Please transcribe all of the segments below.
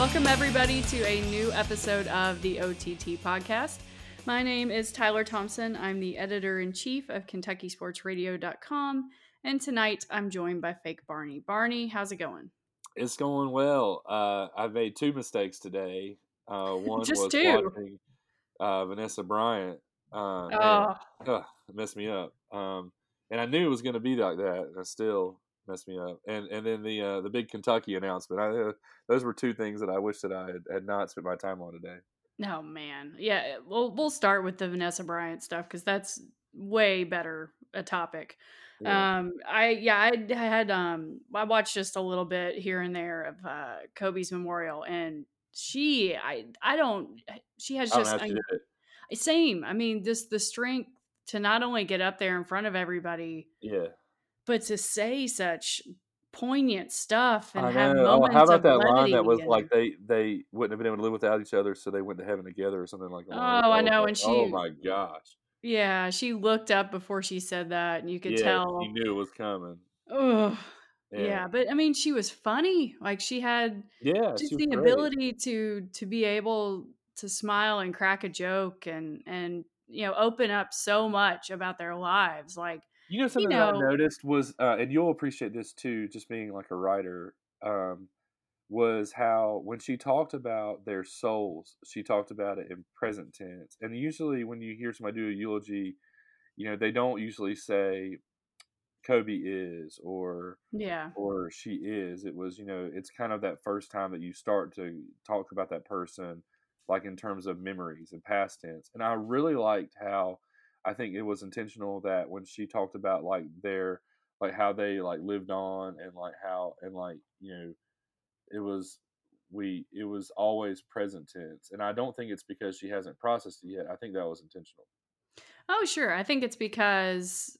Welcome, everybody, to a new episode of the OTT podcast. My name is Tyler Thompson. I'm the editor in chief of KentuckySportsRadio.com. And tonight I'm joined by Fake Barney. Barney, how's it going? It's going well. Uh, I've made two mistakes today. Uh, one Just was two? watching uh, Vanessa Bryant. Uh, Oh, it messed me up. Um, and I knew it was going to be like that, and it still messed me up. And and then the uh, the big Kentucky announcement. I, uh, those were two things that I wish that I had, had not spent my time on today. oh man. Yeah, we'll, we'll start with the Vanessa Bryant stuff because that's way better a topic. Yeah. Um, I yeah, I had um, I watched just a little bit here and there of uh, Kobe's memorial, and she, I I don't, she has don't just know how she I- same. I mean, just the strength to not only get up there in front of everybody, Yeah. But to say such poignant stuff and I have know. Oh, moments how about that line that was like they they wouldn't have been able to live without each other, so they went to heaven together, or something like that. Oh, I know, like, and oh she, oh my gosh, yeah, she looked up before she said that, and you could yeah, tell. he knew it was coming. Oh, Yeah, Yeah. but I mean, she was funny. Like she had yeah, just she the great. ability to to be able to smile and crack a joke and and you know open up so much about their lives. Like You know something that I noticed was, uh, and you'll appreciate this too, just being like a writer, um, was how when she talked about their souls, she talked about it in present tense. And usually, when you hear somebody do a eulogy, you know they don't usually say Kobe is or yeah, or she is. It was, you know, it's kind of that first time that you start to talk about that person, like in terms of memories and past tense. And I really liked how I think it was intentional that when she talked about like their, like how they like lived on and like how, and like, you know, it was, we, it was always present tense. And I don't think it's because she hasn't processed it yet. I think that was intentional. Oh, sure. I think it's because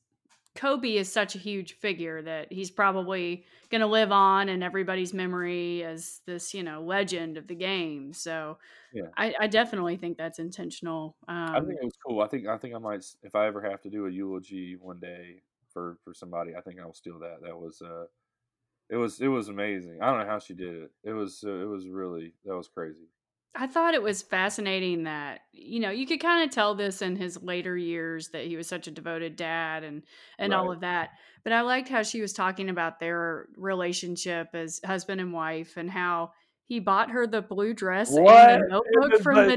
Kobe is such a huge figure that he's probably going to live on in everybody's memory as this, you know, legend of the game. So, Yeah. I, I definitely think that's intentional. Um, I think it was cool. I think I think I might if I ever have to do a eulogy one day for for somebody, I think I'll steal that. That was uh it was it was amazing. I don't know how she did it. It was uh, it was really that was crazy. I thought it was fascinating that you know you could kind of tell this in his later years that he was such a devoted dad and and all of that. But I liked how she was talking about their relationship as husband and wife and how he bought her the blue dress What? and the notebook then from the- the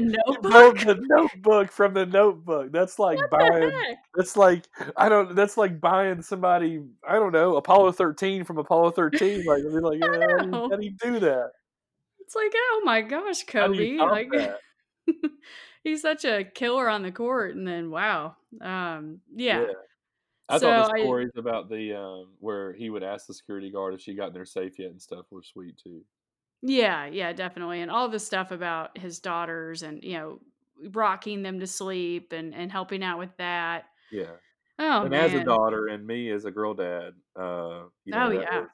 notebook. the notebook from the notebook. That's like What buying. That's like I don't. That's like buying somebody. I don't know Apollo thirteen from Apollo thirteen. Like, I mean, like, yeah, how, do you, know. how do you do that? It's like, oh my gosh, Kobe! Like, he's such a killer on the court, and then wow, um, yeah. I So thought the I- stories about the um, where he would ask the security guard if she got in their safe yet and stuff were sweet too. Yeah, yeah, definitely. And all the stuff about his daughters and, you know, rocking them to sleep and and helping out with that. Yeah. Oh and man. as a daughter and me as a girl dad, uh, you know, Oh, yeah. was-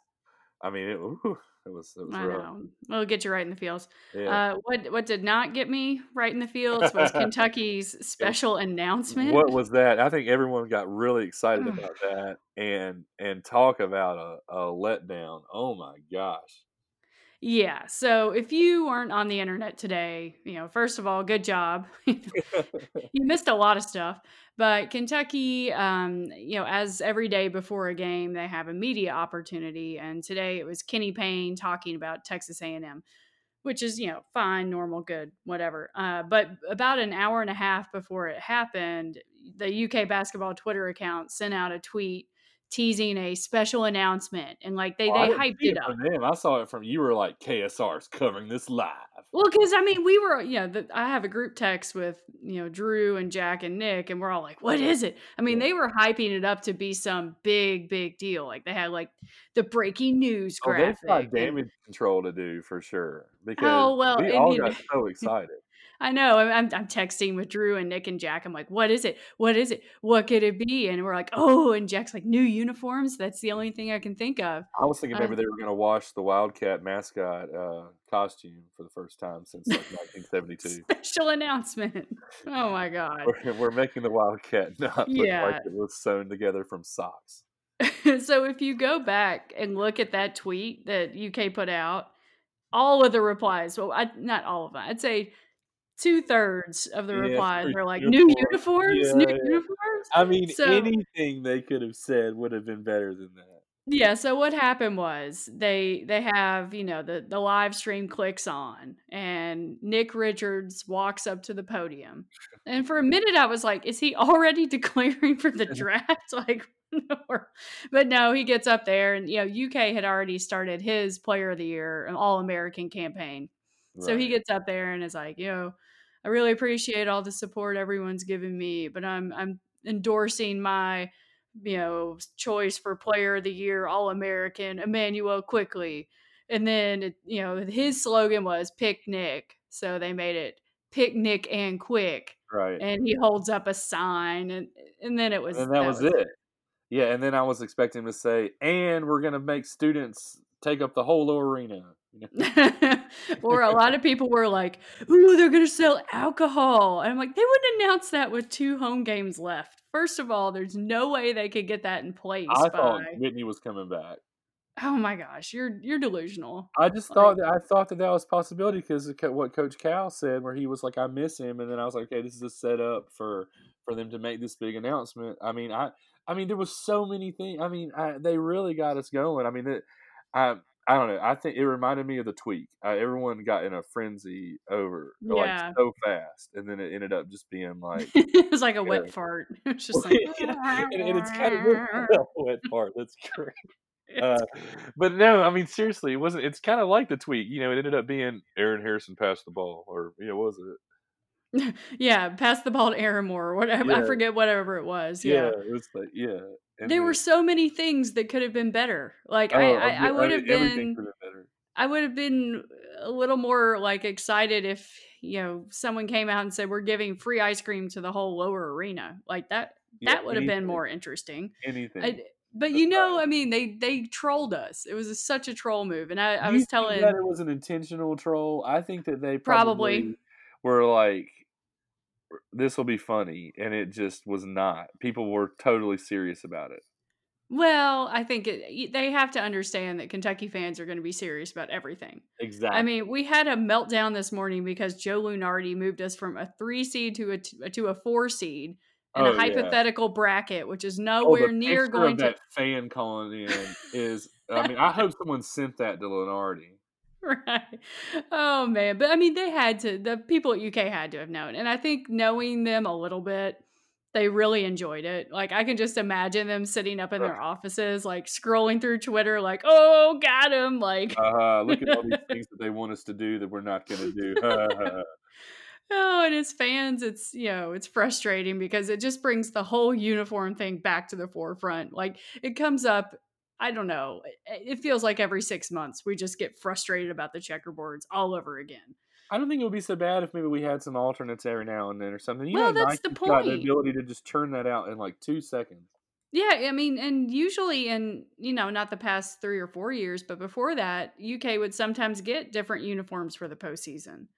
I mean, it, whew, it was it was I rough. know. It'll get you right in the fields. Yeah. Uh, what what did not get me right in the fields was Kentucky's special announcement. what was that? I think everyone got really excited about that, and and talk about a, a letdown. Oh my gosh! Yeah. So if you weren't on the internet today, you know, first of all, good job. you missed a lot of stuff. But Kentucky, um, you know, as every day before a game, they have a media opportunity, and today it was Kenny Payne talking about Texas A&M, which is you know fine, normal, good, whatever. Uh, but about an hour and a half before it happened, the UK basketball Twitter account sent out a tweet teasing a special announcement, and like they Oh, I they hyped see it up. them. I saw it from you. Were like KSR's covering this live. Well, because I mean, we were, you know, the, I have a group text with, you know, Drew and Jack and Nick, and we're all like, what is it? I mean, they were hyping it up to be some big, big deal. Like they had like the breaking news Oh, they've graphic. got and- damage control to do for sure. Oh, because Oh, well, we all got know- so excited. I know. I'm, I'm, texting with Drew and Nick and Jack. I'm like, what is it? What is it? What could it be? And we're like, oh, and Jack's like, new uniforms. That's the only thing I can think of. I was thinking Uh, maybe they were going to wash the Wildcat mascot uh, costume for the first time since like 1972. Special announcement. Oh my God. We're, we're making the Wildcat not look Yeah. like it was sewn together from socks. so if you go back and look at that tweet that UK put out, all of the replies. Well, I, not all of them. I'd say two thirds of the Yeah, replies were like new uniform. uniforms, new Yeah, yeah. uniforms. I mean, So anything they could have said would have been better than that. yeah, so what happened was they they have, you know, the the live stream clicks on and Nick Richards walks up to the podium. And for a minute I was like, is he already declaring for the draft? Like but no, he gets up there and you know, UK had already started his player of the year, an all-American campaign. So he gets up there and is like, you know, I really appreciate all the support everyone's given me, but I'm I'm endorsing my you know, choice for player of the year, all American, Immanuel Quickley. And then, it, you know, his slogan was picnic So they made it picnic and quick. Right. And he holds up a sign and and then it And was then that was it. Yeah, and then I was expecting him to say, "And we're gonna make students take up the whole arena." You know? or a lot of people were like, "Ooh, they're going to sell alcohol." And I'm like, they wouldn't announce that with two home games left. First of all, there's no way they could get that in place I by thought Whitney was coming back. Oh my gosh, you're you're delusional. I just Like thought that I thought that that was a possibility because of what Coach Cal said, where he was like, "I miss him," and then I was like, "Okay, this is a setup for for them to make this big announcement." I mean, I I mean, there was so many things. I mean, I, they really got us going. I mean, it, I I don't know. I think it reminded me of the tweak. Uh, everyone got in a frenzy over like so fast, and then it ended up just being like. it was like a Yeah. wet fart. It was just like and, and it's kind of the wet fart. That's great. Uh, but no, I mean seriously, it wasn't. It's kind of like the tweet. You know, it ended up being Aaron Harrison passed the ball, or you know, what was it? yeah, pass the ball to Aaron Moore or whatever. I forget whatever it was. Yeah, Yeah. it was like yeah. And There were so many things that could have been better. Like oh, I, I, I, would have been. I would have been a little more like excited if, you know, someone came out and said we're giving free ice cream to the whole lower arena. Like that Yeah, that would have been more interesting. anything. I, but you know, I mean, they they trolled us. It was a, such a troll move, and I, I was telling that it was an intentional troll. I think that they Probably. probably were like, "This will be funny," and it just was not. People were totally serious about it. Well, I think it, they have to understand that Kentucky fans are going to be serious about everything. Exactly. I mean, we had a meltdown this morning because Joe Lunardi moved us from a three seed to a t- uh, to a four seed in Oh, a yeah. hypothetical bracket, which is Oh, nowhere the near going of to. that fan calling in is. I mean, I hope someone sent that to Lunardi. Right. Oh man, but I mean, they had to. The people at UK had to have known, and I think knowing them a little bit, they really enjoyed it. Like I can just imagine them sitting up in their offices, like scrolling through Twitter, like, "Oh, got him!" Like, Uh, look at all these things that they want us to do that we're not going to do. Oh, and as fans, it's you know, it's frustrating because it just brings the whole uniform thing back to the forefront. Like it comes up, I don't know. It, feels like every six months we just get frustrated about the checkerboards all over again. I don't think it would be so bad if maybe we had some alternates every now and then or something. You Well, know, that's the Nike's got the ability to just turn that out in like two seconds. Yeah, I mean, and usually in, you know, not the past three or four years, but before that, UK would sometimes get different uniforms for the postseason.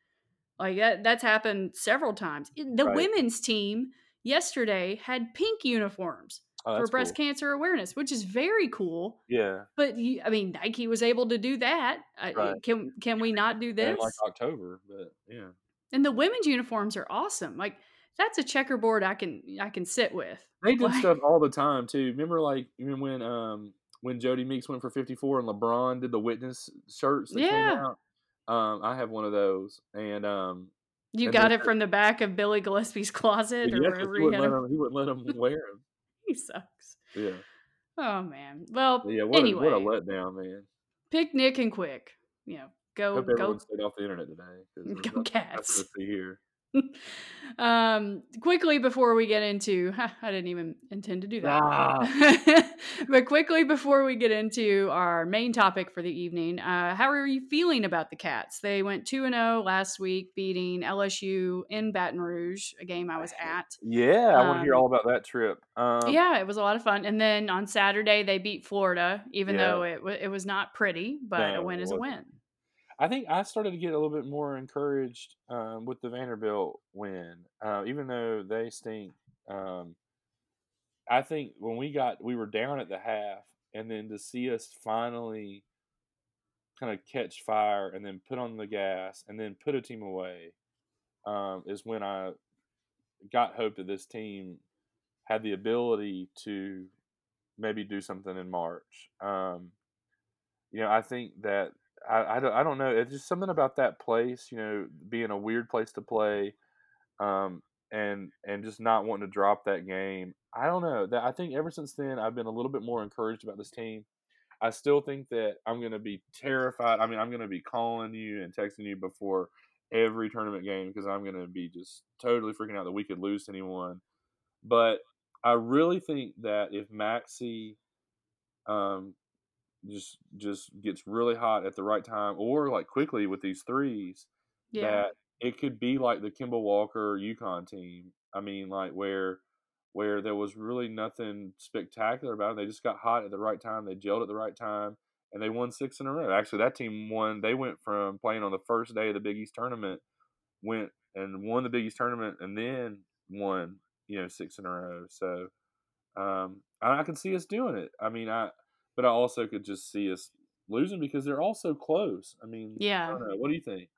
Like that, that's happened several times. Eh, the Right. women's team yesterday had pink uniforms Oh, for breast cool. cancer awareness, which is very cool. Yeah, But you, I mean, Nike was able to do that. I, Right. Can can we not do this? like October, but yeah. and the women's uniforms are awesome. Like that's a checkerboard I can I can sit with. They did Like- stuff all the time too. Remember, like even when um when Jodie Meeks went for fifty four and LeBron did the witness shirts that Yeah. came out. Um, I have one of those, and um, You And got it from the back of Billy Gillispie's closet yeah, or wherever he wouldn't had let him. him. He wouldn't let him wear them. He sucks. Yeah, Oh man. Well, yeah. What anyway, a, what a letdown, man. pick Nick and quick. You know, go Hope go everyone stayed off the internet today. go cats. here. um, quickly before we get into, I didn't even intend to do that. Ah, but quickly before we get into our main topic for the evening, uh, how are you feeling about the Cats? They went two and zero last week, beating LSU in Baton Rouge, a game I was at. yeah. I want to hear Um, all about that trip. Um, yeah, it was a lot of fun. And then on Saturday they beat Florida, even Yeah. though it wa- it was not pretty, but No, a win is a win. I think I started to get a little bit more encouraged um, with the Vanderbilt win, uh, even though they stink. Um, I think when we got, we were down at the half, and then to see us finally kind of catch fire and then put on the gas and then put a team away um, is when I got hope that this team had the ability to maybe do something in March. Um, you know, I think that I, I, don't, I don't know. It's just something about that place, you know, being a weird place to play, um, and and just not wanting to drop that game. I don't know. That I think ever since then I've been a little bit more encouraged about this team. I still think that I'm going to be terrified. I mean, I'm going to be calling you and texting you before every tournament game because I'm going to be just totally freaking out that we could lose to anyone. But I really think that if Maxey um, just just gets really hot at the right time or like Quickley with these threes, yeah. that it could be like the Kemba Walker UConn team. I mean, like where where there was really nothing spectacular about it. They just got hot at the right time. They gelled at the right time, and they won six in a row. Actually, that team won. They went from playing on the first day of the Big East tournament, went and won the Big East tournament, and then won you know six in a row. So um, I, I can see us doing it. I mean, I but I also could just see us losing because they're all so close. I mean, yeah. I what do you think?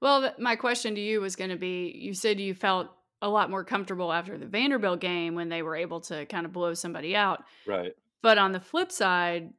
Well, my question to you was going to be: You said you felt a lot more comfortable after the Vanderbilt game when they were able to kind of blow somebody out. Right. But on the flip side,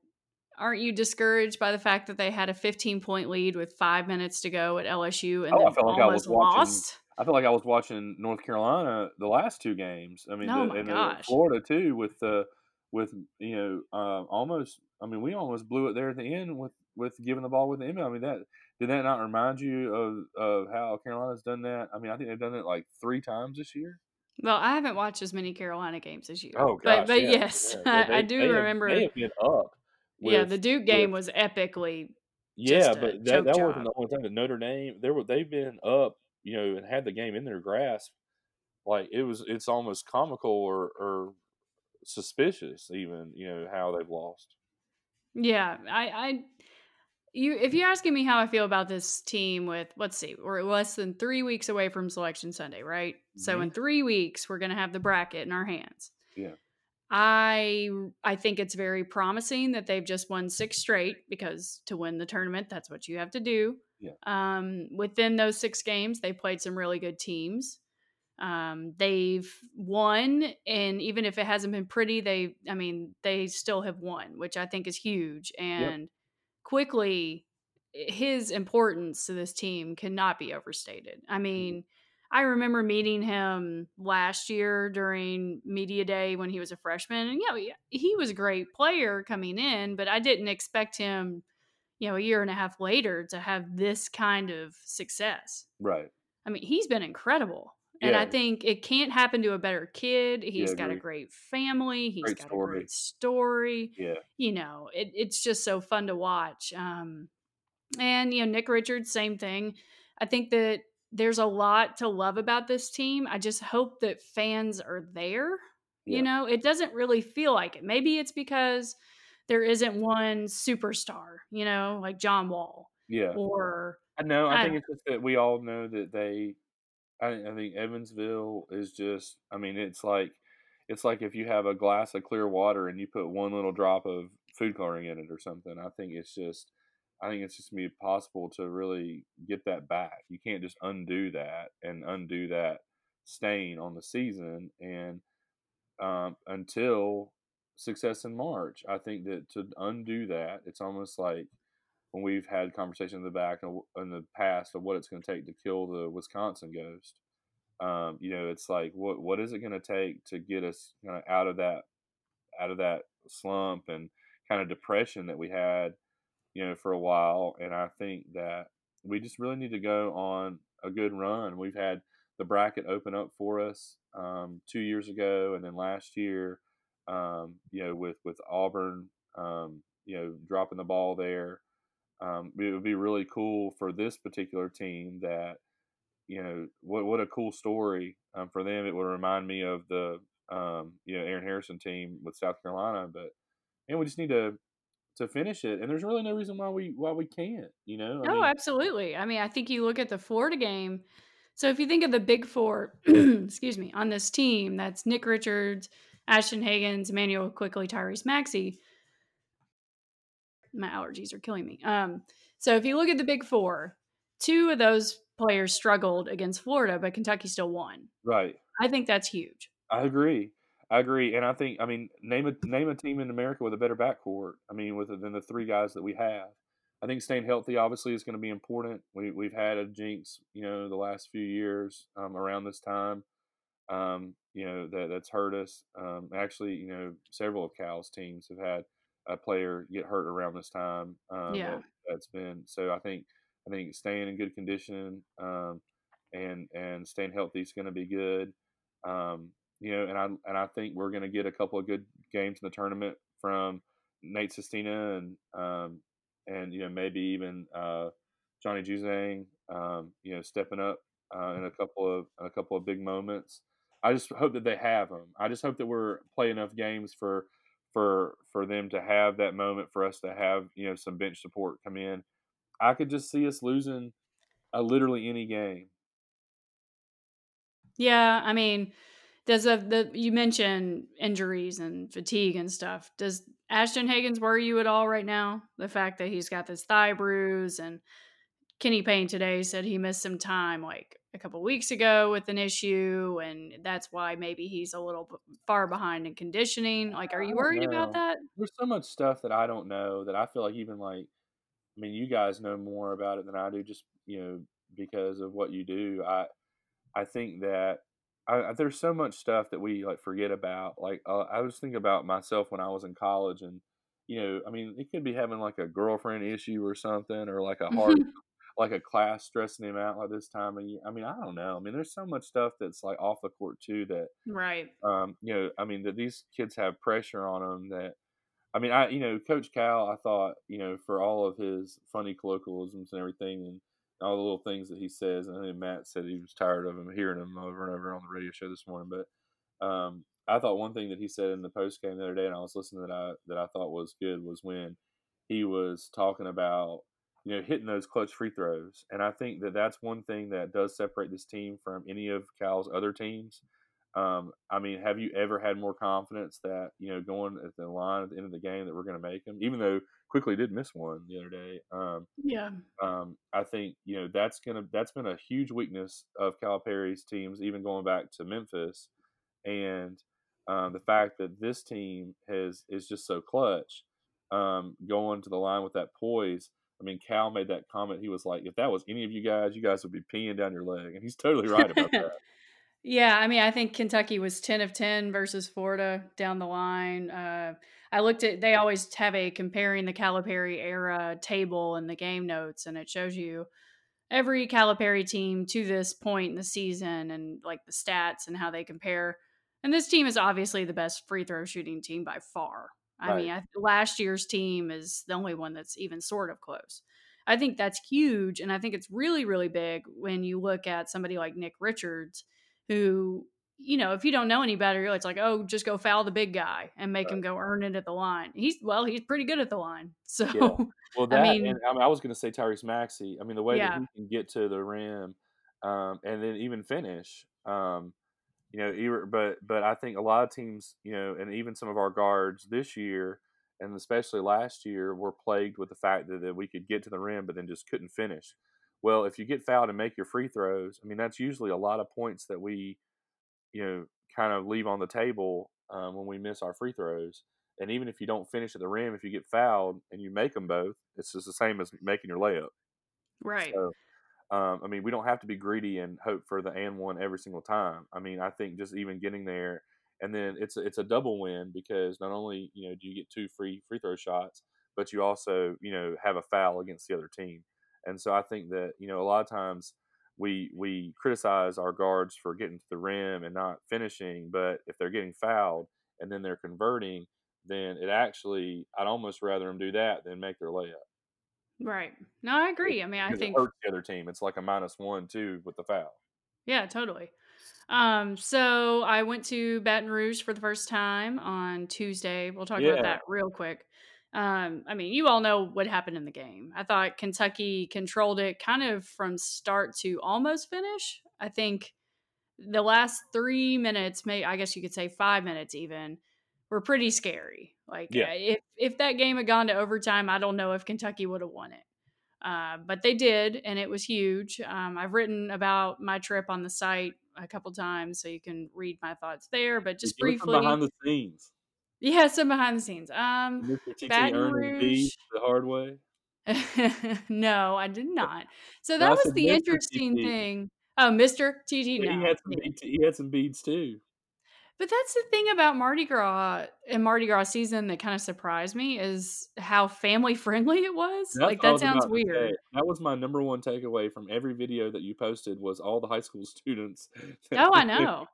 aren't you discouraged by the fact that they had a 15 point lead with five minutes to go at LSU and oh, felt like watching, lost? I feel like I was watching North Carolina the last two games. I mean, oh the, my gosh. Florida too with the with you know uh, almost. I mean, we almost blew it there at the end with with giving the ball with the email. I mean, that did that not remind you of of how Carolina's done that? I mean, I think they've done it like three times this year. Well, I haven't watched as many Carolina games as you. Oh gosh, but but yeah, yes, yeah. They, I, do they remember. Have, they have been up. With, yeah, the Duke game with, was epically. Yeah, but that, that wasn't the only time that Notre Dame. They were they've been up, you know, and had the game in their grasp. Like it was, it's almost comical or or suspicious, even you know how they've lost. Yeah, I, I you if you're asking me how I feel about this team with let's see, we're less than three weeks away from selection Sunday, right? Mm-hmm. So in three weeks we're gonna have the bracket in our hands. Yeah. I I think it's very promising that they've just won six straight because to win the tournament, that's what you have to do. Yeah. Um, within those six games, they played some really good teams. Um, they've won, and even if it hasn't been pretty, they I mean they still have won, which I think is huge. And yep Quickley his importance to this team cannot be overstated. I mm-hmm. mean, I remember meeting him last year during media day when he was a freshman, and yeah, you know, he was a great player coming in, but I didn't expect him, you know, a year and a half later to have this kind of success. Right. I mean, he's been incredible. And I think it can't happen to a better kid. He's yeah, got a great family. He's great got story. a great story. Yeah. You know, it, it's just so fun to watch. Um, and, you know, Nick Richards, same thing. I think that there's a lot to love about this team. I just hope that fans are there. Yeah. You know, it doesn't really feel like it. Maybe it's because there isn't one superstar, you know, like John Wall. Yeah. Or I know. I, I think it's just that we all know that they I, I think Evansville is just. I mean, it's like it's like if you have a glass of clear water and you put one little drop of food coloring in it or something. I think it's just. I think it's just gonna be possible to really get that back. You can't just undo that and undo that stain on the season and um, until success in March. I think that to undo that, it's almost like when we've had conversations in the back in the past of what it's going to take to kill the Wisconsin ghost. Um, you know, it's like what what is it going to take to get us kind of out of that out of that slump and kind of depression that we had, you know, for a while. And I think that we just really need to go on a good run. We've had the bracket open up for us um, two years ago, and then last year, um, you know, with with Auburn, um, you know, dropping the ball there um, it would be really cool for this particular team that you know what what a cool story um, for them. It would remind me of the um, you know Aaron Harrison team with South Carolina, but and we just need to to finish it. And there's really no reason why we why we can't. You know? I oh, mean, absolutely. I mean, I think you look at the Florida game. So if you think of the big four, excuse me, on this team, that's Nick Richards, Ashton Hagans, Immanuel Quickley, Tyrese Maxey My allergies are killing me. Um, so if you look at the Big Four, two of those players struggled against Florida, but Kentucky still won. Right. I think that's huge. I agree. I agree, and I think I mean name a name a team in America with a better backcourt. I mean, with than the three guys that we have. I think staying healthy obviously is going to be important. We we've had a jinx, you know, the last few years um, around this time. Um, you know that that's hurt us. Um, actually, you know, several of Cal's teams have had a player get hurt around this time. Um, Yeah. that, that's been so. I think I think staying in good condition um, and and staying healthy is going to be good. Um, you know, and I and I think we're going to get a couple of good games in the tournament from Nate Sestina and um, and you know maybe even uh, Johnny Juzang, um, you know, stepping up uh, in a couple of a couple of big moments. I just hope that they have them. I just hope that we're play enough games for for for them to have that moment for us to have you know some bench support come in. I could just see us losing uh, literally any game. Yeah, I mean, does a, the you mentioned injuries and fatigue and stuff. Does Ashton Hagans worry you at all right now? The fact that he's got this thigh bruise and Kenny Payne today said he missed some time like a couple weeks ago with an issue, and that's why maybe he's a little b- far behind in conditioning. Like, are you worried about that? There's so much stuff that I don't know that I feel like even like I mean you guys know more about it than I do just you know because of what you do. I I think that I, I- there's so much stuff that we like forget about. Like uh, I was thinking about myself when I was in college, and you know, I mean, it could be having like a girlfriend issue or something, or like a hard, like a class stressing him out like this time of year. I mean, I don't know. I mean, there's so much stuff that's like off the court too that, right. um, you know, I mean, that these kids have pressure on them that. I mean, I you know, Coach Cal, I thought you know for all of his funny colloquialisms and everything, and all the little things that he says. And I think Matt said he was tired of him hearing them over and over on the radio show this morning. But um, I thought one thing that he said in the post game the other day, and I was listening that I that I thought was good was when he was talking about you know hitting those clutch free throws, and I think that that's one thing that does separate this team from any of Cal's other teams. Um, I mean, have you ever had more confidence that you know going at the line at the end of the game that we're going to make them? Even though Quickley did miss one the other day. Um, Yeah. um, I think you know that's gonna that's been a huge weakness of Calipari's teams, even going back to Memphis, and um, the fact that this team has is just so clutch, um, going to the line with that poise. I mean, Cal made that comment. He was like, "If that was any of you guys, you guys would be peeing down your leg," and he's totally right about that. Yeah, I mean, I think Kentucky was 10 of 10 versus Florida down the line. Uh, I looked at, they always have a comparing the Calipari era table in the game notes, and it shows you every Calipari team to this point in the season and like the stats and how they compare. And this team is obviously the best free throw shooting team by far. I Right. mean, I, last year's team is the only one that's even sort of close. I think that's huge. And I think it's really, really big when you look at somebody like Nick Richards, who, you know, if you don't know any better, it's like, oh, just go foul the big guy and make Right. him go earn it at the line. He's, well, he's pretty good at the line. So, Yeah. Well, I mean, and I, mean, I was going to say Tyrese Maxey. I mean, the way that yeah, he can get to the rim, um, and then even finish. Um, you know, but but I think a lot of teams, you know, and even some of our guards this year, and especially last year, were plagued with the fact that, that we could get to the rim, but then just couldn't finish. Well, if you get fouled and make your free throws, I mean, that's usually a lot of points that we, you know, kind of leave on the table um, when we miss our free throws. And even if you don't finish at the rim, if you get fouled and you make them both, it's just the same as making your layup. right. So, um, I mean, we don't have to be greedy and hope for the and one every single time. I mean, I think just even getting there, and then it's it's a double win because not only you know do you get two free free throw shots, but you also you know have a foul against the other team. And so I think that you know a lot of times we we criticize our guards for getting to the rim and not finishing, but if they're getting fouled and then they're converting, then it actually I'd almost rather them do that than make their layup Right. No, I agree. I mean, I think hurts the other team. It's like a minus one too with the foul. yeah, totally. Um, so I went to Baton Rouge for the first time on Tuesday. We'll talk about that real quick. Um, I mean, you all know what happened in the game. I thought Kentucky controlled it kind of from start to almost finish. I think the last three minutes, may I guess you could say five minutes even, were pretty scary. Like Yeah. uh, if if that game had gone to overtime, I don't know if Kentucky would have won it. Uh, but they did, and it was huge. Um, I've written about my trip on the site a couple times, so you can read my thoughts there. But just from behind briefly, the scenes? yeah, some behind the scenes. Um, Did Mr. TT Baton Rouge. beads the hard way? no, I did not. So that was the Mr. interesting TT. thing. Oh, Mr. TT, Yeah, he had some beads. He had some beads too. But that's the thing about Mardi Gras and Mardi Gras season that kind of surprised me is how family friendly it was. That's Like that sounds to say. weird. That was my number one takeaway from every video that you posted was all the high school students. Oh, I know.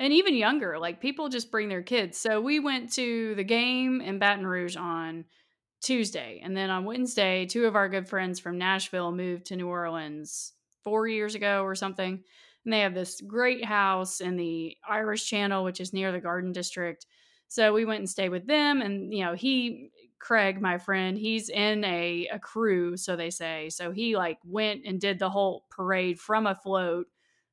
And even younger, like people just bring their kids. So we went to the game in Baton Rouge on Tuesday. And then on Wednesday, two of our good friends from Nashville moved to New Orleans four years ago or something. And they have this great house in the Irish Channel, which is near the Garden District. So we went and stayed with them. And, you know, he, Craig, my friend, he's in a, a crew, so they say. So he like went and did the whole parade from a float,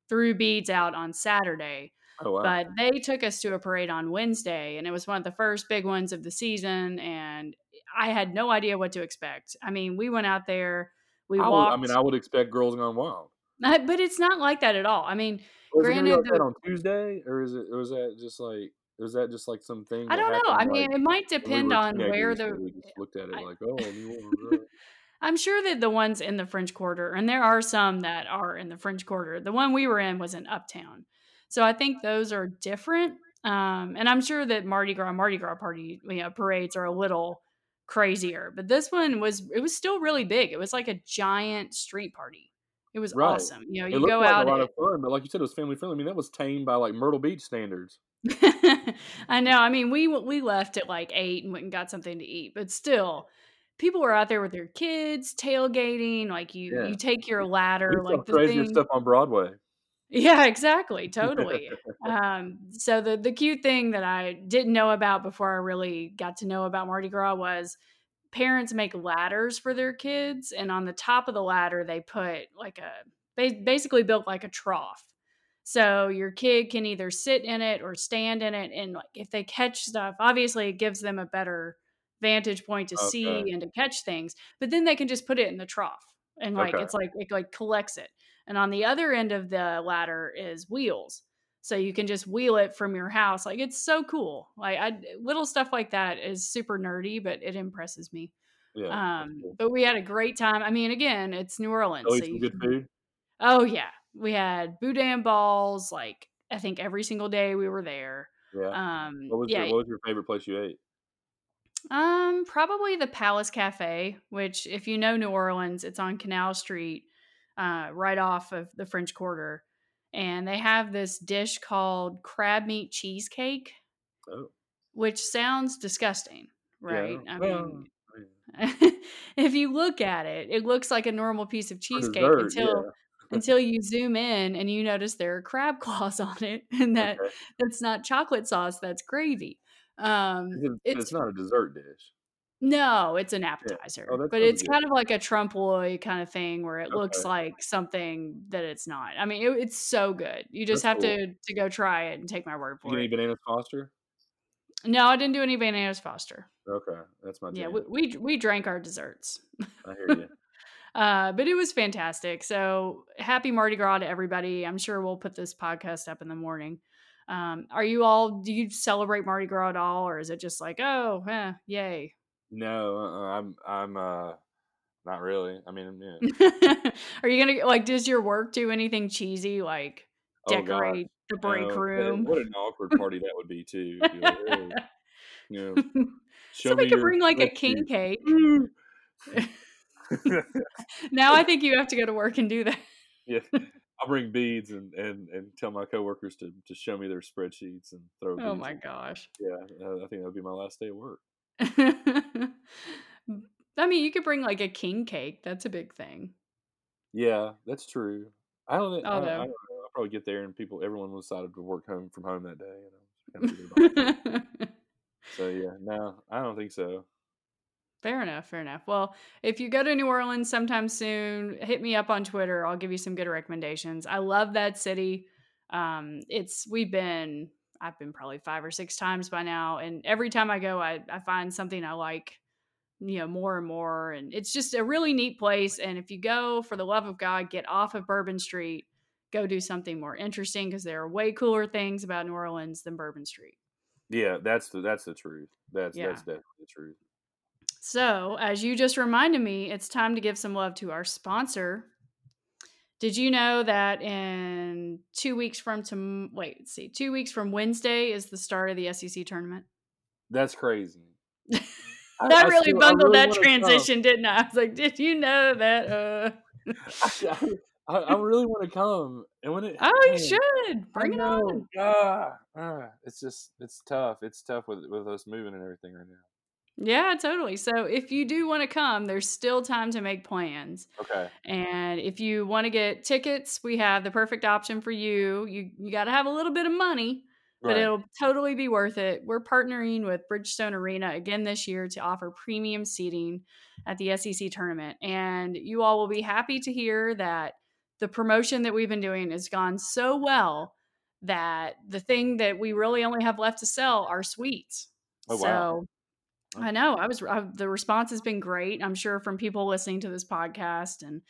threw beads out on Saturday. oh wow! But they took us to a parade on Wednesday, and it was one of the first big ones of the season. And I had no idea what to expect. I mean, we went out there, we I, would, walked, I mean, I would expect Girls Gone Wild. But it's not like that at all. I mean, Was it Granted, like that on Tuesday, or is it? Was that just like? Was that just like something? I don't know. I mean, like, it might when we depend on where the. we just looked at it I- like, oh, New Orleans. right. I'm sure that the ones in the French Quarter, and there are some that are in the French Quarter. The one we were in was in Uptown, so I think those are different. Um, and I'm sure that Mardi Gras, Mardi Gras party, you know, parades are a little crazier, but this one was it was still really big. It was like a giant street party. It was Right. awesome. You know, It you looked go like out. a lot of fun, but like you said, it was family friendly. I mean, that was tamed by like Myrtle Beach standards. I know. I mean, we we left at like eight and went and got something to eat, but still, people were out there with their kids tailgating. Like you, Yeah. you take your ladder, saw like the crazier thing. stuff on Broadway. Yeah, exactly, totally. um, so the the cute thing that I didn't know about before I really got to know about Mardi Gras was parents make ladders for their kids, and on the top of the ladder they put like a ba- basically built like a trough. So your kid can either sit in it or stand in it, and like if they catch stuff, obviously it gives them a better vantage point to see and to catch things. But then they can just put it in the trough, and like Okay. it's like it like collects it. And on the other end of the ladder is wheels. So you can just wheel it from your house. Like it's so cool. Like I little stuff like that is super nerdy, but it impresses me. Yeah. Um, cool. but we had a great time. I mean, again, it's New Orleans. So you good food. Oh yeah. We had boudin balls, like I think every single day we were there. Yeah. Um what was yeah, your What was your favorite place you ate? um, probably the Palace Cafe, which, if you know New Orleans, it's on Canal Street, uh, right off of the French Quarter, and they have this dish called crab meat cheesecake, Oh, which sounds disgusting, yeah, right? I well, mean, yeah. if you look at it, it looks like a normal piece of cheesecake dessert, until yeah. until you zoom in and you notice there are crab claws on it, and that Okay. that's not chocolate sauce, that's gravy. Um, it's it's not a dessert dish. No, it's an Yeah. appetizer, Oh, but it's good. kind of like a trompe l'oeil kind of thing where it looks like something that it's not. I mean, it, it's so good. You just That's have cool. to to go try it and take my word You for any it. bananas Foster? No, I didn't do any bananas Foster. Okay, that's my Yeah, we we, we drank our desserts. I hear you. Uh, but it was fantastic. So happy Mardi Gras to everybody. I'm sure we'll put this podcast up in the morning. Um, are you all? Do you celebrate Mardi Gras at all, or is it just like, oh, eh, yay? No, uh-uh, I'm I'm uh not really. I mean, yeah. Are you gonna like? Does your work do anything cheesy like Oh decorate the break no, room? what an awkward party that would be too. "Oh, you know, Somebody me could bring like a spreadsheet." king cake. Now I think you have to go to work and do that. yeah, I'll bring beads and, and, and tell my coworkers to, to show me their spreadsheets and throw. Them. Oh my gosh. Yeah, uh, I think that'd be my last day of work. I mean, you could bring like a king cake. That's a big thing. Yeah, that's true. I don't. I, I, don't know. I'll probably get there and people, everyone was decided to work home from home that day. You know, just kinda forget about it. so yeah, no, I don't think so. fair enough. Fair enough. Well, if you go to New Orleans sometime soon, hit me up on Twitter. I'll give you some good recommendations. I love that city. Um, it's we've been I've been probably five or six times by now, and every time I go, I I find something I like, you know, more and more, and it's just a really neat place. And if you go, for the love of God, get off of Bourbon Street, go do something more interesting because there are way cooler things about New Orleans than Bourbon Street. Yeah, that's the that's the truth. That's Yeah. that's definitely the truth. So, as you just reminded me, it's time to give some love to our sponsor. Did you know that in two weeks from to wait, let's see, two weeks from Wednesday is the start of the SEC tournament? That's crazy. I- I, really still- I really that transition, didn't I? I was like, did you know that? Uh... I, I really want to come, and when it oh, you man, should I bring it on. ah, ah, it's just it's tough. It's tough with with us moving and everything right now. Yeah, totally. So, if you do want to come, there's still time to make plans. Okay. And if you want to get tickets, we have the perfect option for you. You you got to have a little bit of money, but Right. it'll totally be worth it. We're partnering with Bridgestone Arena again this year to offer premium seating at the SEC tournament. And you all will be happy to hear that the promotion that we've been doing has gone so well that the thing that we really only have left to sell are suites. Oh, wow. so I know I was I, the response has been great. I'm sure from people listening to this podcast and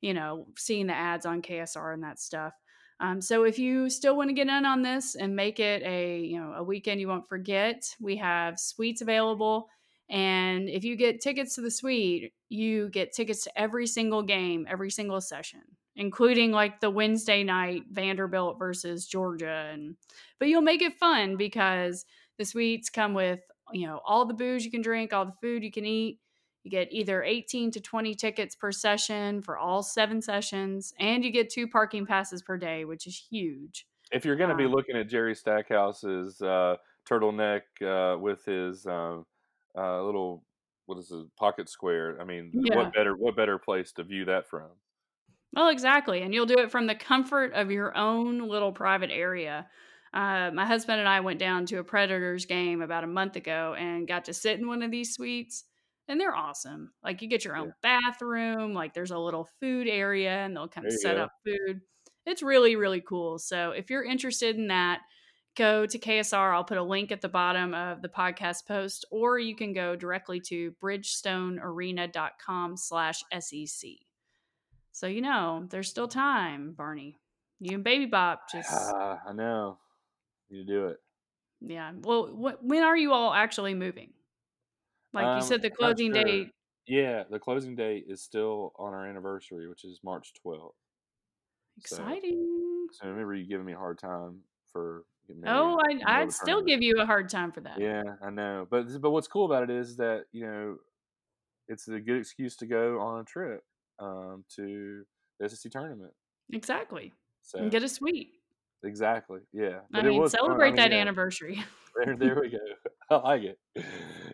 you know seeing the ads on KSR and that stuff. Um, so if you still want to get in on this and make it a you know a weekend you won't forget, we have suites available. And if you get tickets to the suite, you get tickets to every single game, every single session, including like the Wednesday night Vanderbilt versus Georgia. And but you'll make it fun because the suites come with you know all the booze you can drink, all the food you can eat. You get either 18 to 20 tickets per session for all seven sessions, and you get two parking passes per day, which is huge. If you're going to be Um, looking at Jerry Stackhouse's uh, turtleneck uh, with his um, uh, little what is it pocket square, I mean, Yeah. what better what better place to view that from? Well, exactly. And you'll do it from the comfort of your own little private area. Uh, my husband and I went down to a Predators game about a month ago and got to sit in one of these suites. And they're awesome. Like you get your own bathroom, like there's a little food area and they'll There you set up food. It's really, really cool. So if you're interested in that, go to KSR. I'll put a link at the bottom of the podcast post, or you can go directly to bridgestonearena.com slash SEC. So you know, there's still time, Barney. You and Baby Bop just Ah, I know. To do it. yeah. Well, wh- when are you all actually moving? Like Um, you said, the closing sure. date. Yeah, the closing date is still on our anniversary, which is March 12th. So- Exciting. So remember you giving me a hard time for. Oh, I I'd still give you a hard time for that. Yeah, I know. But but what's cool about it is that you know it's a good excuse to go on a trip um, to the SEC tournament. Exactly. So And get a suite. Exactly, yeah. I But it mean, was fun. I celebrate mean, that yeah, anniversary. There, there we go. I like it.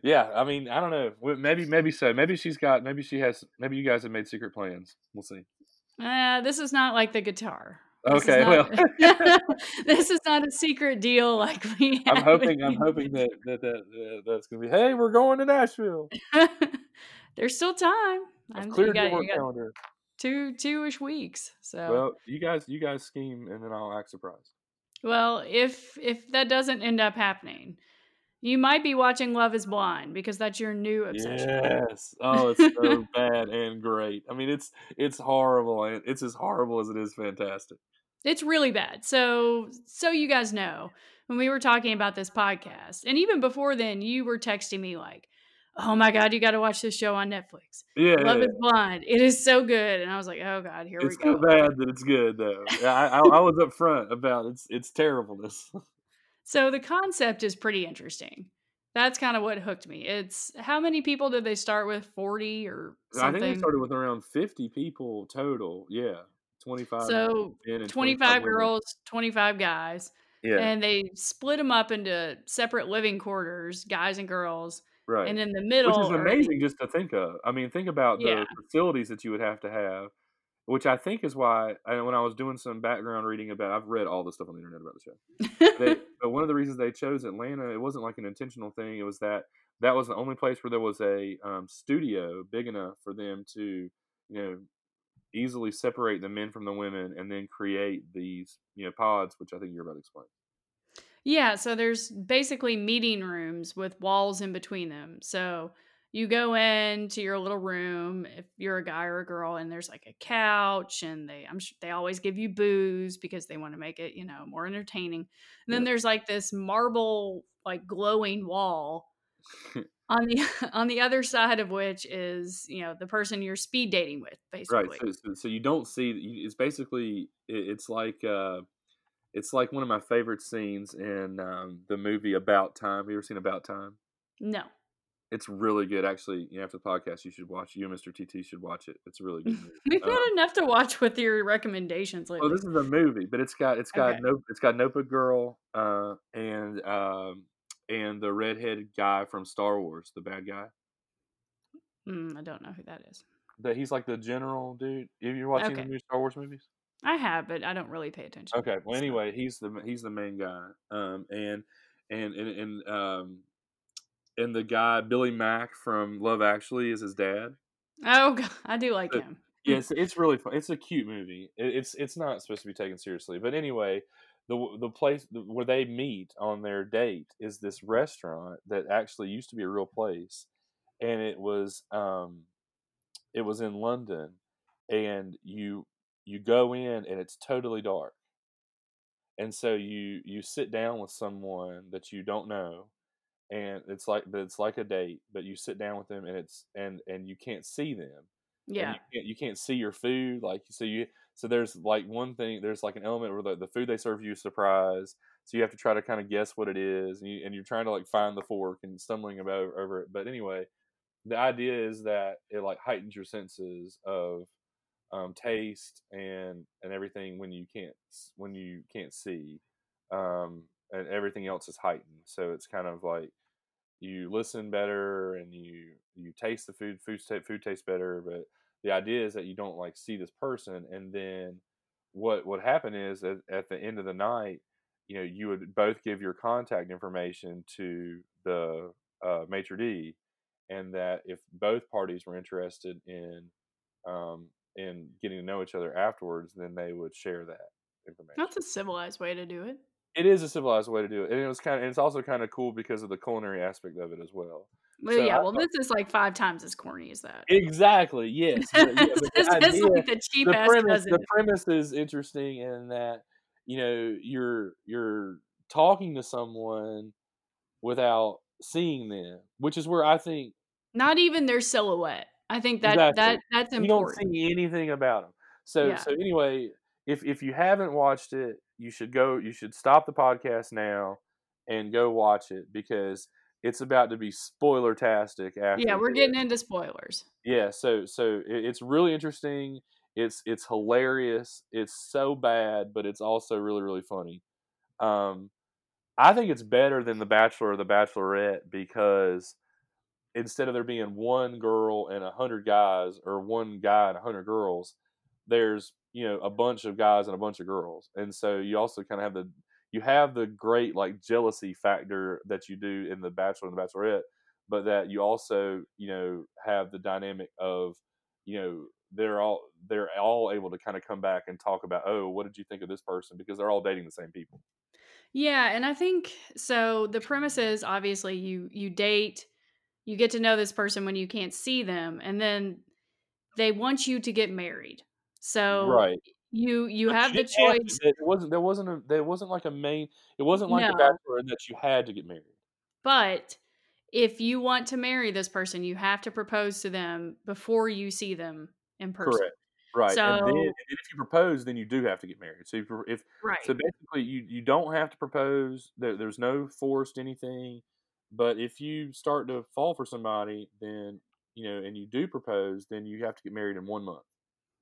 Yeah, I mean, I don't know. Maybe, maybe so. Maybe she's got. Maybe she has. Maybe you guys have made secret plans. We'll see. Uh, this is not like the guitar. This is Okay, well, this is not a secret deal like we. I'm hoping. I'm hoping that that, that, that that's gonna be. Hey, we're going to Nashville. There's still time. I've I'm, you cleared got, your work you got calendar. Two two ish weeks. So Well, you guys, you guys scheme, and then I'll act surprised. Well, if if that doesn't end up happening, you might be watching Love Is Blind because that's your new obsession. Yes. Oh, it's so bad and great. I mean, it's it's horrible, and it's as horrible as it is fantastic. It's really bad. So so you guys know, when we were talking about this podcast, and even before then, you were texting me like, "Oh my god, you got to watch this show on Netflix. Yeah, Love. Is Blind. It is so good." And I was like, "Oh god, here it's we go." It's so bad that it's good though. I, I, I was upfront about its its terribleness. So the concept is pretty interesting. That's kind of what hooked me. It's how many people did they start with? 40 or something? I think they started with around fifty people total. Yeah, twenty five. So, 25 girls, 25 guys. Yeah, And they split them up into separate living quarters, guys and girls. Right. And in the middle, which is amazing just to think of. I mean, think about Yeah. the facilities that you would have to have, which I think is why. And when I was doing some background reading about, I've read all the stuff on the internet about the show. They, but one of the reasons they chose Atlanta, it wasn't like an intentional thing. It was that that was the only place where there was a um, studio big enough for them to, you know, easily separate the men from the women and then create these, you know, pods, which I think you're about to explain. Yeah, so there's basically meeting rooms with walls in between them. So you go into your little room if you're a guy or a girl, and there's like a couch, and they I'm sure they always give you booze because they want to make it you know more entertaining. And then there's like this marble like glowing wall on the on the other side of which is you know the person you're speed dating with Right. basically. So, so, so you don't see. It's basically. It's like. Uh, it's like one of my favorite scenes in um, the movie About Time. Have you ever seen About Time? No. It's really good, actually. You know, after the podcast, you should watch. You and Mr. TT should watch it. It's a really good movie. We've Um, got enough to watch with your recommendations lately. well, this is a movie, but it's got it's got Okay. no it's got Notebook Girl uh, and um, and the redheaded guy from Star Wars, the bad guy. Mm, I don't know who that is. That he's like the general dude. Have you're watching Okay. the new Star Wars movies? I have, but I don't really pay attention. Okay. Well, anyway, he's the he's the main guy. Um, and and and and um, and the guy Billy Mack from Love Actually is his dad. Oh, God, I do like But- him. Yes, it's really fun. It's a cute movie. It, it's it's not supposed to be taken seriously, but anyway, the the place where they meet on their date is this restaurant that actually used to be a real place, and it was um, it was in London, and you you go in and it's totally dark, and so you you sit down with someone that you don't know, and it's like but it's like a date, but you sit down with them and it's and and you can't see them Yeah. you can't you can't see your food like so you so there's like one thing there's like an element where the, the food they serve you is surprise so you have to try to kind of guess what it is and, you, and you're trying to like find the fork and stumbling about over it but anyway the idea is that it like heightens your senses of um, taste and and everything when you can't when you can't see um, and everything else is heightened. So it's kind of like you listen better and you you taste the food food food tastes better but the idea is that you don't like see this person and then what would happen is at, at the end of the night you know you would both give your contact information to the uh, maitre d and that if both parties were interested in um, in getting to know each other afterwards then they would share that information That's a civilized way to do it. it is a civilized way to do it and it was kind of and it's also kind of cool because of the culinary aspect of it as well Well, So yeah. I Well, this is like five times as corny as that. Exactly. Yes. yeah, this is like the cheap the ass premise, the premise is interesting in that you know you're you're talking to someone without seeing them, which is where I think Not even their silhouette. I think that Exactly. that that's important. you don't see anything about them. So Yeah. so anyway, if if you haven't watched it, you should go. You should stop the podcast now and go watch it because it's about to be spoiler tastic. After Yeah, we're getting into spoilers. yeah so so it, it's really interesting it's it's hilarious it's so bad but it's also really really funny um i think it's better than the bachelor or the bachelorette because instead of there being one girl and a hundred guys or one guy and a hundred girls there's you know a bunch of guys and a bunch of girls. And so you also kind of have the you have the great like jealousy factor that you do in the bachelor and the bachelorette but that you also you know have the dynamic of you know they're all they're all able to kind of come back and talk about oh what did you think of this person? because they're all dating the same people. Yeah, and I think so the premise is obviously you you date, you get to know this person when you can't see them and then they want you to get married. So right you you But have the didn't have to- choice, it wasn't there wasn't a there wasn't like a main it wasn't like No. bachelor in that you had to get married but if you want to marry this person, you have to propose to them before you see them in person. correct right and then, So- and then if you propose then you do have to get married so if, if Right. So basically, you you don't have to propose. There, there's no forced anything. But if you start to fall for somebody, then you know, and you do propose, then you have to get married in one month.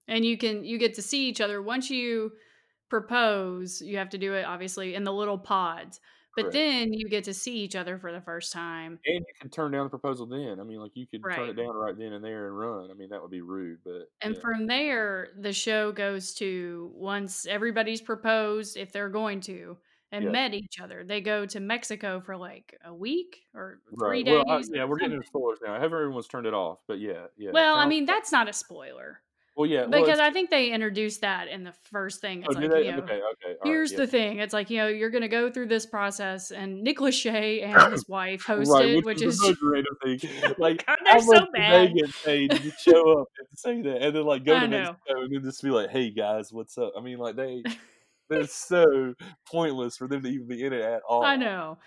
and you can you get to see each other once you propose you have to do it obviously in the little pods but Correct. then you get to see each other for the first time And you can turn down the proposal then. I mean, like you could turn it down right then and there and run. I mean, that would be rude, but and yeah. from there the show goes to once everybody's proposed if they're going to and Yeah. met each other they go to mexico for like a week or three right. days Well, I, yeah, we're getting into spoilers now. I hope everyone's turned it off, but yeah, yeah. well i mean that's not a spoiler Well, yeah, well, Because I think they introduced that in the first thing. Oh, It's do like, you know, Okay, okay, here's yeah. the thing. It's like, you know, you're gonna go through this process, and Nick Lachey and his wife hosted, Right, which which is is thing. Like, God, they're so do they bad. get paid to show up and say that, and then, like, go I to know. Mexico and then just be like, "Hey, guys, what's up?" I mean, like, they they're so pointless for them to even be in it at all. I know.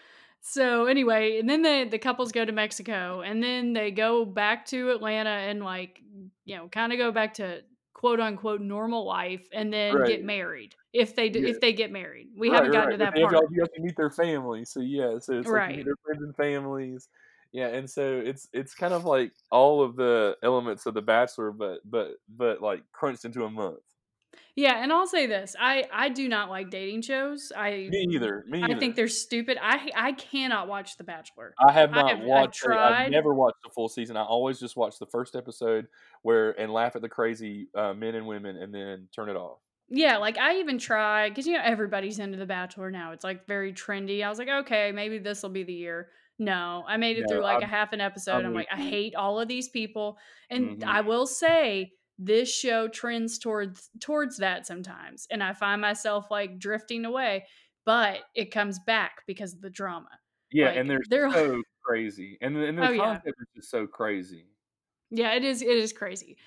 So, anyway, and then the the couples go to Mexico, and then they go back to Atlanta and, like, you know, kinda go back to quote, unquote, "normal life," and then Right. get married, if they d Yeah. if they get married. We Right, haven't gotten right, to that they have to part. you have to meet their family, so, yeah, so it's like meet Right. their friends and families. Yeah, and so it's it's kind of like all of the elements of The Bachelor, but but but, like, crunched into a month. Yeah, and I'll say this, I I do not like dating shows. I Me either, me I think they're stupid. I I cannot watch The Bachelor. I have I not have I've watched a I've never watched the full season. I always just watch the 1st episode where and laugh at the crazy, uh, men and women and then turn it off. Yeah, like, I even tried 'cause, you know, everybody's into The Bachelor now. It's, like, very trendy. I was like, "Okay, maybe this'll be the year." No, I made it through, like, a I'm half an episode. I'm I'm like, "I hate all of these people," and Mhm. I will say this show trends towards towards that sometimes, and I find myself, like, drifting away, but it comes back because of the drama. Yeah, and they're they're so crazy, and the and the Oh, yeah. is just so crazy. Yeah, it is it is crazy.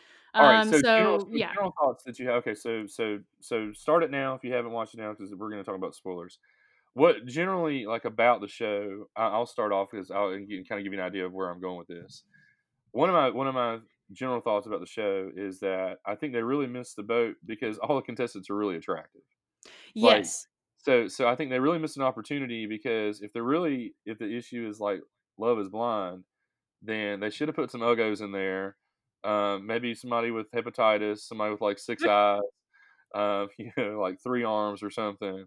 Alright, Um, so general so so yeah. general thoughts that you have okay, so so so start it now if you haven't watched it now because we're gonna talk about spoilers. What generally, like, about the show I I'll start off 'cause I'll and kinda give you an idea of where I'm going with this. One of my one of my general thoughts about the show is that I think they really missed the boat because all the contestants are really attractive. Like, Yes. so so I think they really missed an opportunity because if they're really if the issue is, like, Love Is Blind, then they should have put some Uggos in there, um, maybe somebody with hepatitis, somebody with, like, 6 eyes, uh, you know, like, 3 arms or something,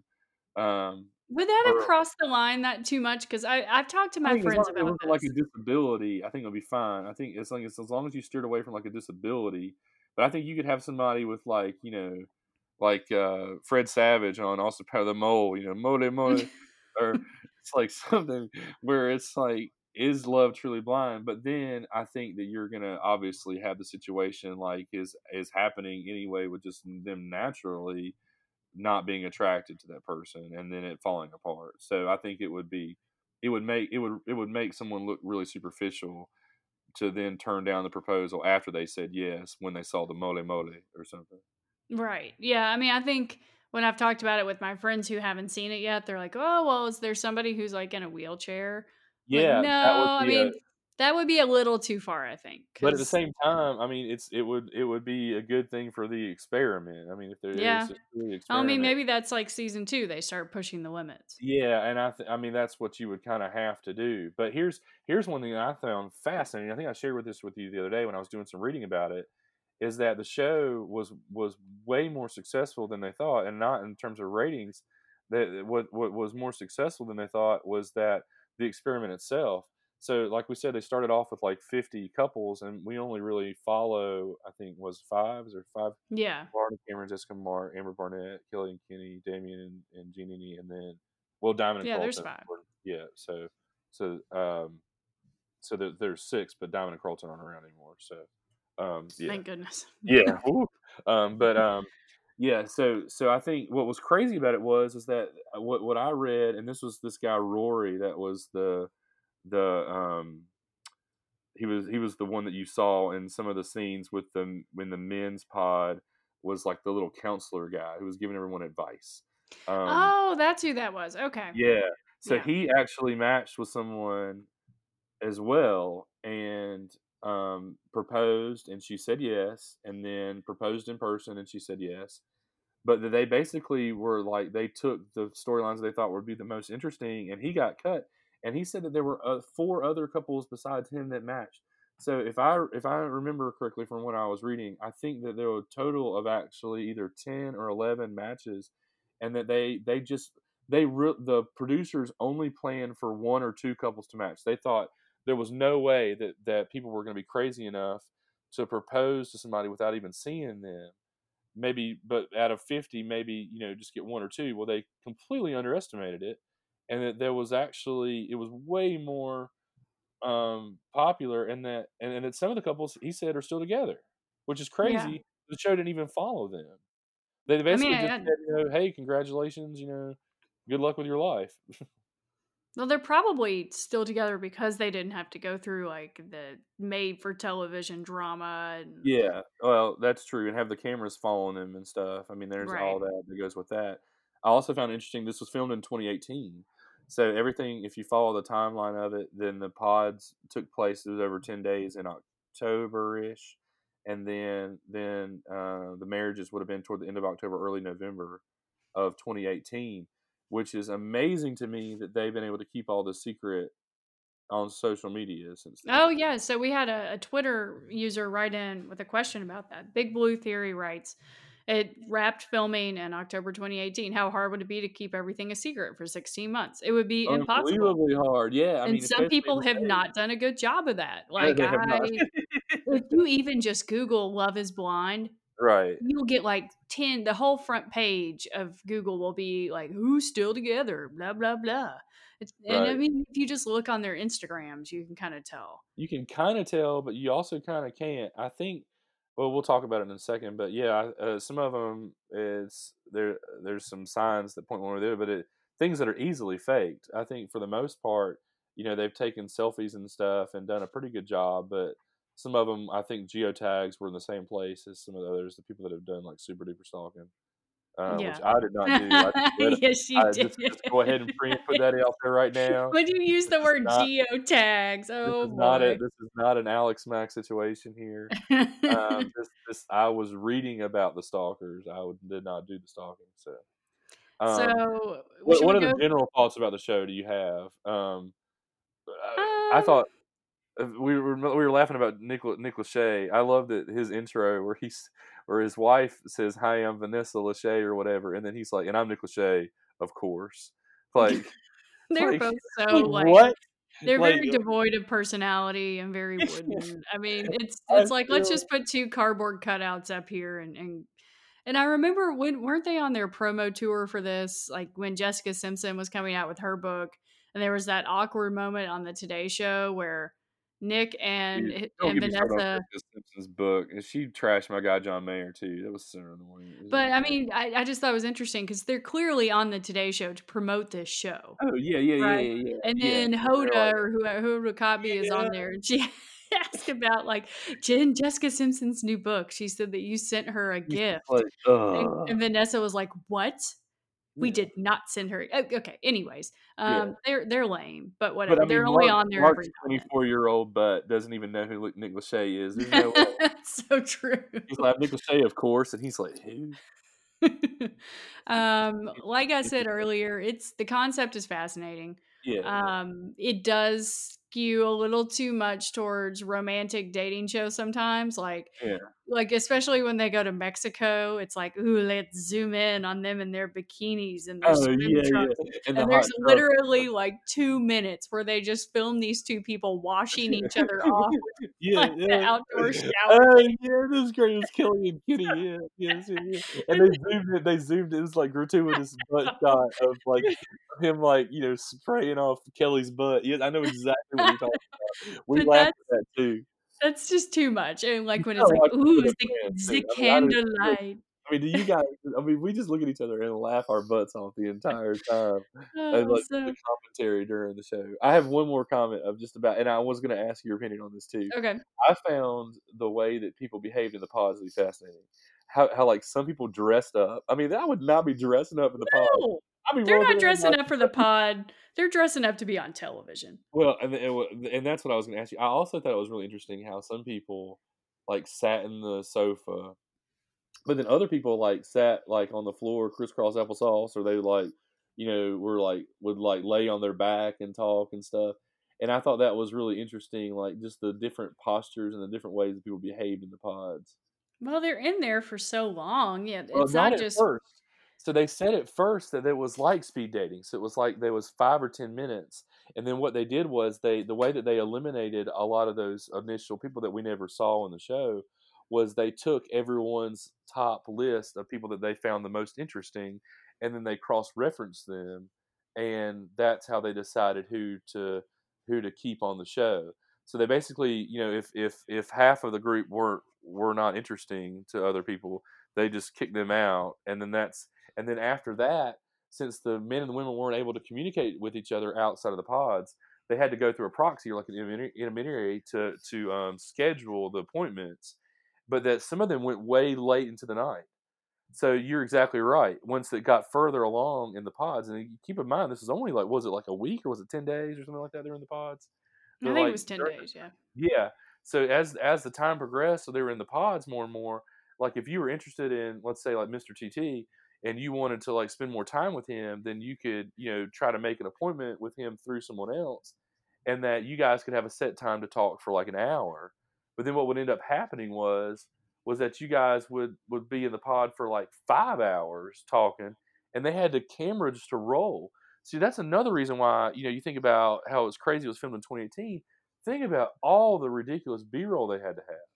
um, Would that have crossed the line that too much? 'Cause I I've talked to my friends about like, a disability, I think it'll be fine. I think as long as as long as you steered away from, like, a disability, but I think you could have somebody with, like, you know, like, uh, Fred Savage on Austin Power the Mole, you know, "Mole, mole," or it's like something where it's like, is love truly blind? But then I think that you're gonna obviously have the situation like is is happening anyway with just them naturally not being attracted to that person and then it falling apart. So I think it would be it would make it would it would make someone look really superficial to then turn down the proposal after they said yes when they saw the mole mole or something. Right. Yeah, I mean, I think when I've talked about it with my friends who haven't seen it yet, they're like, "Oh, well, is there somebody who's, like, in a wheelchair?" Like, Yeah, "No." that would I mean, that would be a little too far, I think, But at the same time, I mean, it's it would it would be a good thing for the experiment. I mean, if there is Yeah. I mean, maybe that's, like, season 2, they start pushing the limits. Yeah, and I th I mean, that's what you would kinda have to do. But here's here's one thing I found fascinating, I think I shared with this with you the other day when I was doing some reading about it, is that the show was was way more successful than they thought, and not in terms of ratings. That what what was more successful than they thought was that the experiment itself. So, like we said, they started off with, like, 50 couples, and we only really follow, I think, was 5? or 5? Yeah. Varda Cameron, Jessica Mark, Amber Barnett, Kelly and Kenny, Damian and and Jeannie, and then well, Diamond and Yeah, there's Carlton 5. yeah, so so, um, so there there's 6, but Diamond and Carlton aren't around anymore, so, um, yeah. Thank goodness. Yeah, um, but, um, yeah, so so I think what was crazy about it was is that what what I read, and this was this guy Rory that was the the, um he was he was the one that you saw in some of the scenes with them when the men's pod was, like, the little counselor guy who was giving everyone advice. Um Oh, that's who that was. Okay. Yeah, so Yeah. he actually matched with someone as well and, um, proposed, and she said yes, and then proposed in person, and she said yes. But they basically were like they took the storylines they thought would be the most interesting, and he got cut, and he said that there were, uh, 4 other couples besides him that matched. So if I if I remember correctly from what I was reading, I think that there were a total of actually either 10 or 11 matches, and that they they just they re the producers only planned for 1 or 2 couples to match. They thought there was no way that that people were gonna be crazy enough to propose to somebody without even seeing them. Maybe but out of 50, maybe, you know, just get 1 or 2. Well, they completely underestimated it, and that there was actually it was way more, um, popular and that and and that some of the couples, he said, are still together, which is Yeah. crazy the show didn't even follow them. They I basically mean, just I said, you know, "Hey, congratulations, you know, good luck with your life." well, they're probably still together because they didn't have to go through like the made for television drama and Yeah, well, that's true, and have the cameras following them and stuff. I mean, there's all that that goes with that. I also found interesting this was filmed in 2018. So everything, if you follow the timeline of it, then the pods took place. It was over 10 days in October-ish, and then then uh, the marriages would have been toward the end of October, early November of 2018, which is amazing to me that they've been able to keep all this secret on social media since then. Oh yeah, so we had a, a Twitter user write in with a question about that. Big Blue Theory writes, "It wrapped filming in October 2018. How hard would it be to keep everything a secret for 16 months? It would be impossible." Unbelievably hard. Yeah, I And mean, some people have not done a good job of that. Like. I if you even just Google Love is Blind, Right. you'll get like 10 the whole front page of Google will be like who's still together, blah blah blah. It's, and I mean, if you just look on their Instagrams, you can kind of tell. You can kinda tell, but you also kinda can't. I think well, we'll talk about it in a second, but yeah, uh, some of them it's there there's some signs that point one way or the other, but it things that are easily faked. I think for the most part, you know, they've taken selfies and stuff and done a pretty good job, but some of them, I think geotags were in the same place as some of the others, the people that have done, like, super duper stalking, uh, which I did not do. I read yes, you I did. just just go ahead and pre put that out there right now. when you use the word not geotags, this oh not a boy. this is not an Alex Mack situation here. Um, this this I was reading about the stalkers. I would, did not do the stalking. So, um, so, what what are go? the general thoughts about the show? Do you have? Um, uh, I Um, thought uh, we were we were laughing about Nick Nick Lachey. I love that his intro where he's where his wife says, "Hi, I'm Vanessa Lachey" or whatever, and then he's like, "And I'm Nick Lachey, of course." Like, they're like, both so like what? they're Like, very devoid of personality and very wooden. I mean, it's I it's like let's just put two cardboard cutouts up here and and and I remember when weren't they on their promo tour for this? Like when Jessica Simpson was coming out with her book, and there was that awkward moment on the Today Show where Nick and Dude, and get me started on Vanessa. Simpson's book, and she trashed my guy John Mayer too. That was so annoying. But I mean, I, I just thought it was interesting because they're clearly on the Today Show to promote this show, oh yeah, yeah, yeah, right? yeah, yeah, And yeah. then Hoda like, or who Hoda Kotb is on there, and she asked about like Jen Jessica Simpson's new book. She said that you sent her a gift, like, and, and Vanessa was like, "What? We Yeah, did not send her." Okay. Anyways, yeah. um, they're they're lame, but But whatever. I They're mean, only on there Mark's twenty four year old but doesn't even know who Nick Lachey is. No so true. He's like Nick Lachey, of course, and he's like, who? um, like I said earlier, it's the concept is fascinating. yeah, yeah, Um, it does skew a little too much towards romantic dating shows sometimes, like yeah. Like especially when they go to Mexico, it's like, ooh, let's zoom in on them in their bikinis and their Oh swim yeah, yeah. trunks. And the And hot there's truck. literally like two minutes where they just film these two people washing each other off yeah, like the yeah. outdoor uh, shower. Oh yeah, this is great. It was Kelly and Kenny. Yeah, yes, yeah, yeah. And they zoomed it. They zoomed. It was like gratuitous butt shot of like him, like you know, spraying off Kelly's butt. Yeah, I know exactly what you're talking about. We But laughed at that too. That's just too much. I and mean, like when it's like, ooh, the, the too. I mean, I don't even look. candlelight. I mean, do you guys? I mean, we just look at each other and laugh our butts off the entire time, Oh, like so the commentary during the show. I have one more comment of just about, and I was going to ask your opinion on this too. okay. I found the way that people behaved in the pods to be fascinating. How, how like some people dressed up. I mean, I would not be dressing up in the pod. No, be they're not dressing up for the pod. They're dressing up to be on television. well, and and, and that's what I was going to ask you. I also thought it was really interesting how some people like sat in the sofa, but then other people like sat like on the floor crisscross applesauce, or they like you know were like would like lay on their back and talk and stuff. And I thought that was really interesting, like just the different postures and the different ways that people behaved in the pods. Well, they're in there for so long. Yeah, Well, it's not not at just first. So they said at first that it was like speed dating. So it was like there was five or ten minutes, and then what they did was they the way that they eliminated a lot of those initial people that we never saw in the show was they took everyone's top list of people that they found the most interesting, and then they cross referenced them, and that's how they decided who to who to keep on the show. So they basically, you know, if if if half of the group weren't were not interesting to other people, they just kicked them out, and then that's and then after that, since the men and the women weren't able to communicate with each other outside of the pods, they had to go through a proxy or like an intermediary to to um, schedule the appointments, but that some of them went way late into the night. So you're exactly right. Once it got further along in the pods, and keep in mind this is only like was it like a week or was it ten days or something like that? They were in the pods. They're I think like, it was ten days. Yeah. Yeah. So as as the time progressed, so they were in the pods more and more. Like if you were interested in, let's say, like Mr. TT, and you wanted to like spend more time with him, then you could, you know, try to make an appointment with him through someone else, and that you guys could have a set time to talk for like an hour. But then what would end up happening was was that you guys would would be in the pod for like five hours talking, and they had the camera just to roll. See, that's another reason why you know you think about how it was crazy. It was filmed in 2018. Think about all the ridiculous B-roll they had to have.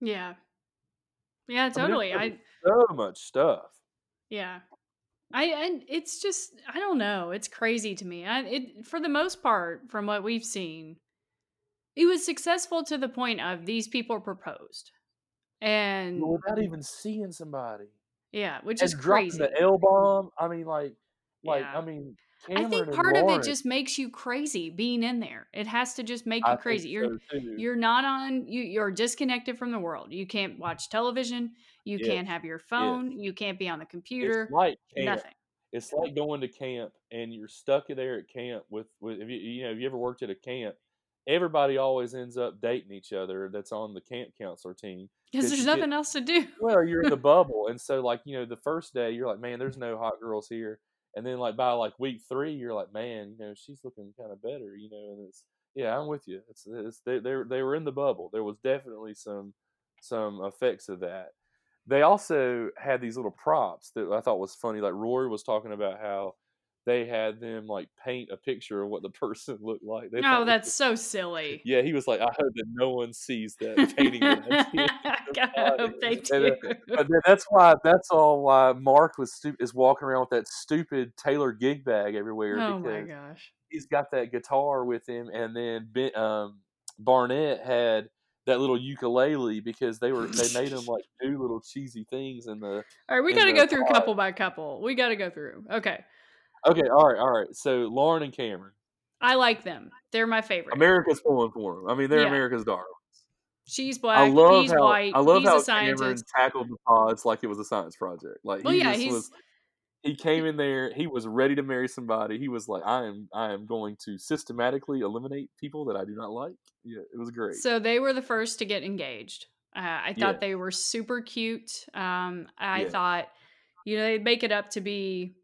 Yeah. Yeah, totally. I, mean, I so much stuff. Yeah. I and it's just I don't know. It's crazy to me. I it for the most part from what we've seen, it was successful to the point of these people proposed. And without even seeing somebody. Yeah, which is crazy. the L bomb. I mean like like yeah. I mean Cameron I think part of it just makes you crazy being in there. It has to just make you I crazy. You're you're not on you you're disconnected from the world. You can't watch television. You yes. can't have your phone. Yes. You can't be on the computer. It's like camp. nothing. It's like going to camp and you're stuck there at camp with with if you you know, if you ever worked at a camp, everybody always ends up dating each other that's on the camp counselor team. Because there's nothing get, else to do. well, you're in the bubble. And so like, you know, the first day you're like, man, there's no hot girls here and then like by like week three, you're like, man, you know, she's looking kind of better, you know, and it's yeah, I'm with you. It's, it's they they they were in the bubble. There was definitely some some effects of that. They also had these little props that I thought was funny. Like Rory was talking about how they had them like paint a picture of what the person looked like. They oh, that's so silly. Yeah, he was like, I hope that no one sees that painting. I hope they do. And, uh, but that's why that's all why Mark was stu- is walking around with that stupid Taylor gig bag everywhere. Oh my gosh, he's got that guitar with him, and then um, Barnett had that little ukulele because they were they made them like do little cheesy things in the. All right, we got to go through couple by couple. We got to go through. Okay. Okay, all right, all right. So Lauren and Cameron. I like them. They're my favorite. America's pulling for them. I mean, they're yeah. America's darlings. She's black. I love he's how, white. I love he's how a scientist. Cameron tackled the pods like it was a science project. Like well, he yeah, he's, was. He came in there. He was ready to marry somebody. He was like, "I am, I am going to systematically eliminate people that I do not like." Yeah, it was great. So they were the first to get engaged. Uh, I thought yeah. they were super cute. Um, I yeah. thought, you know, they'd make it up to be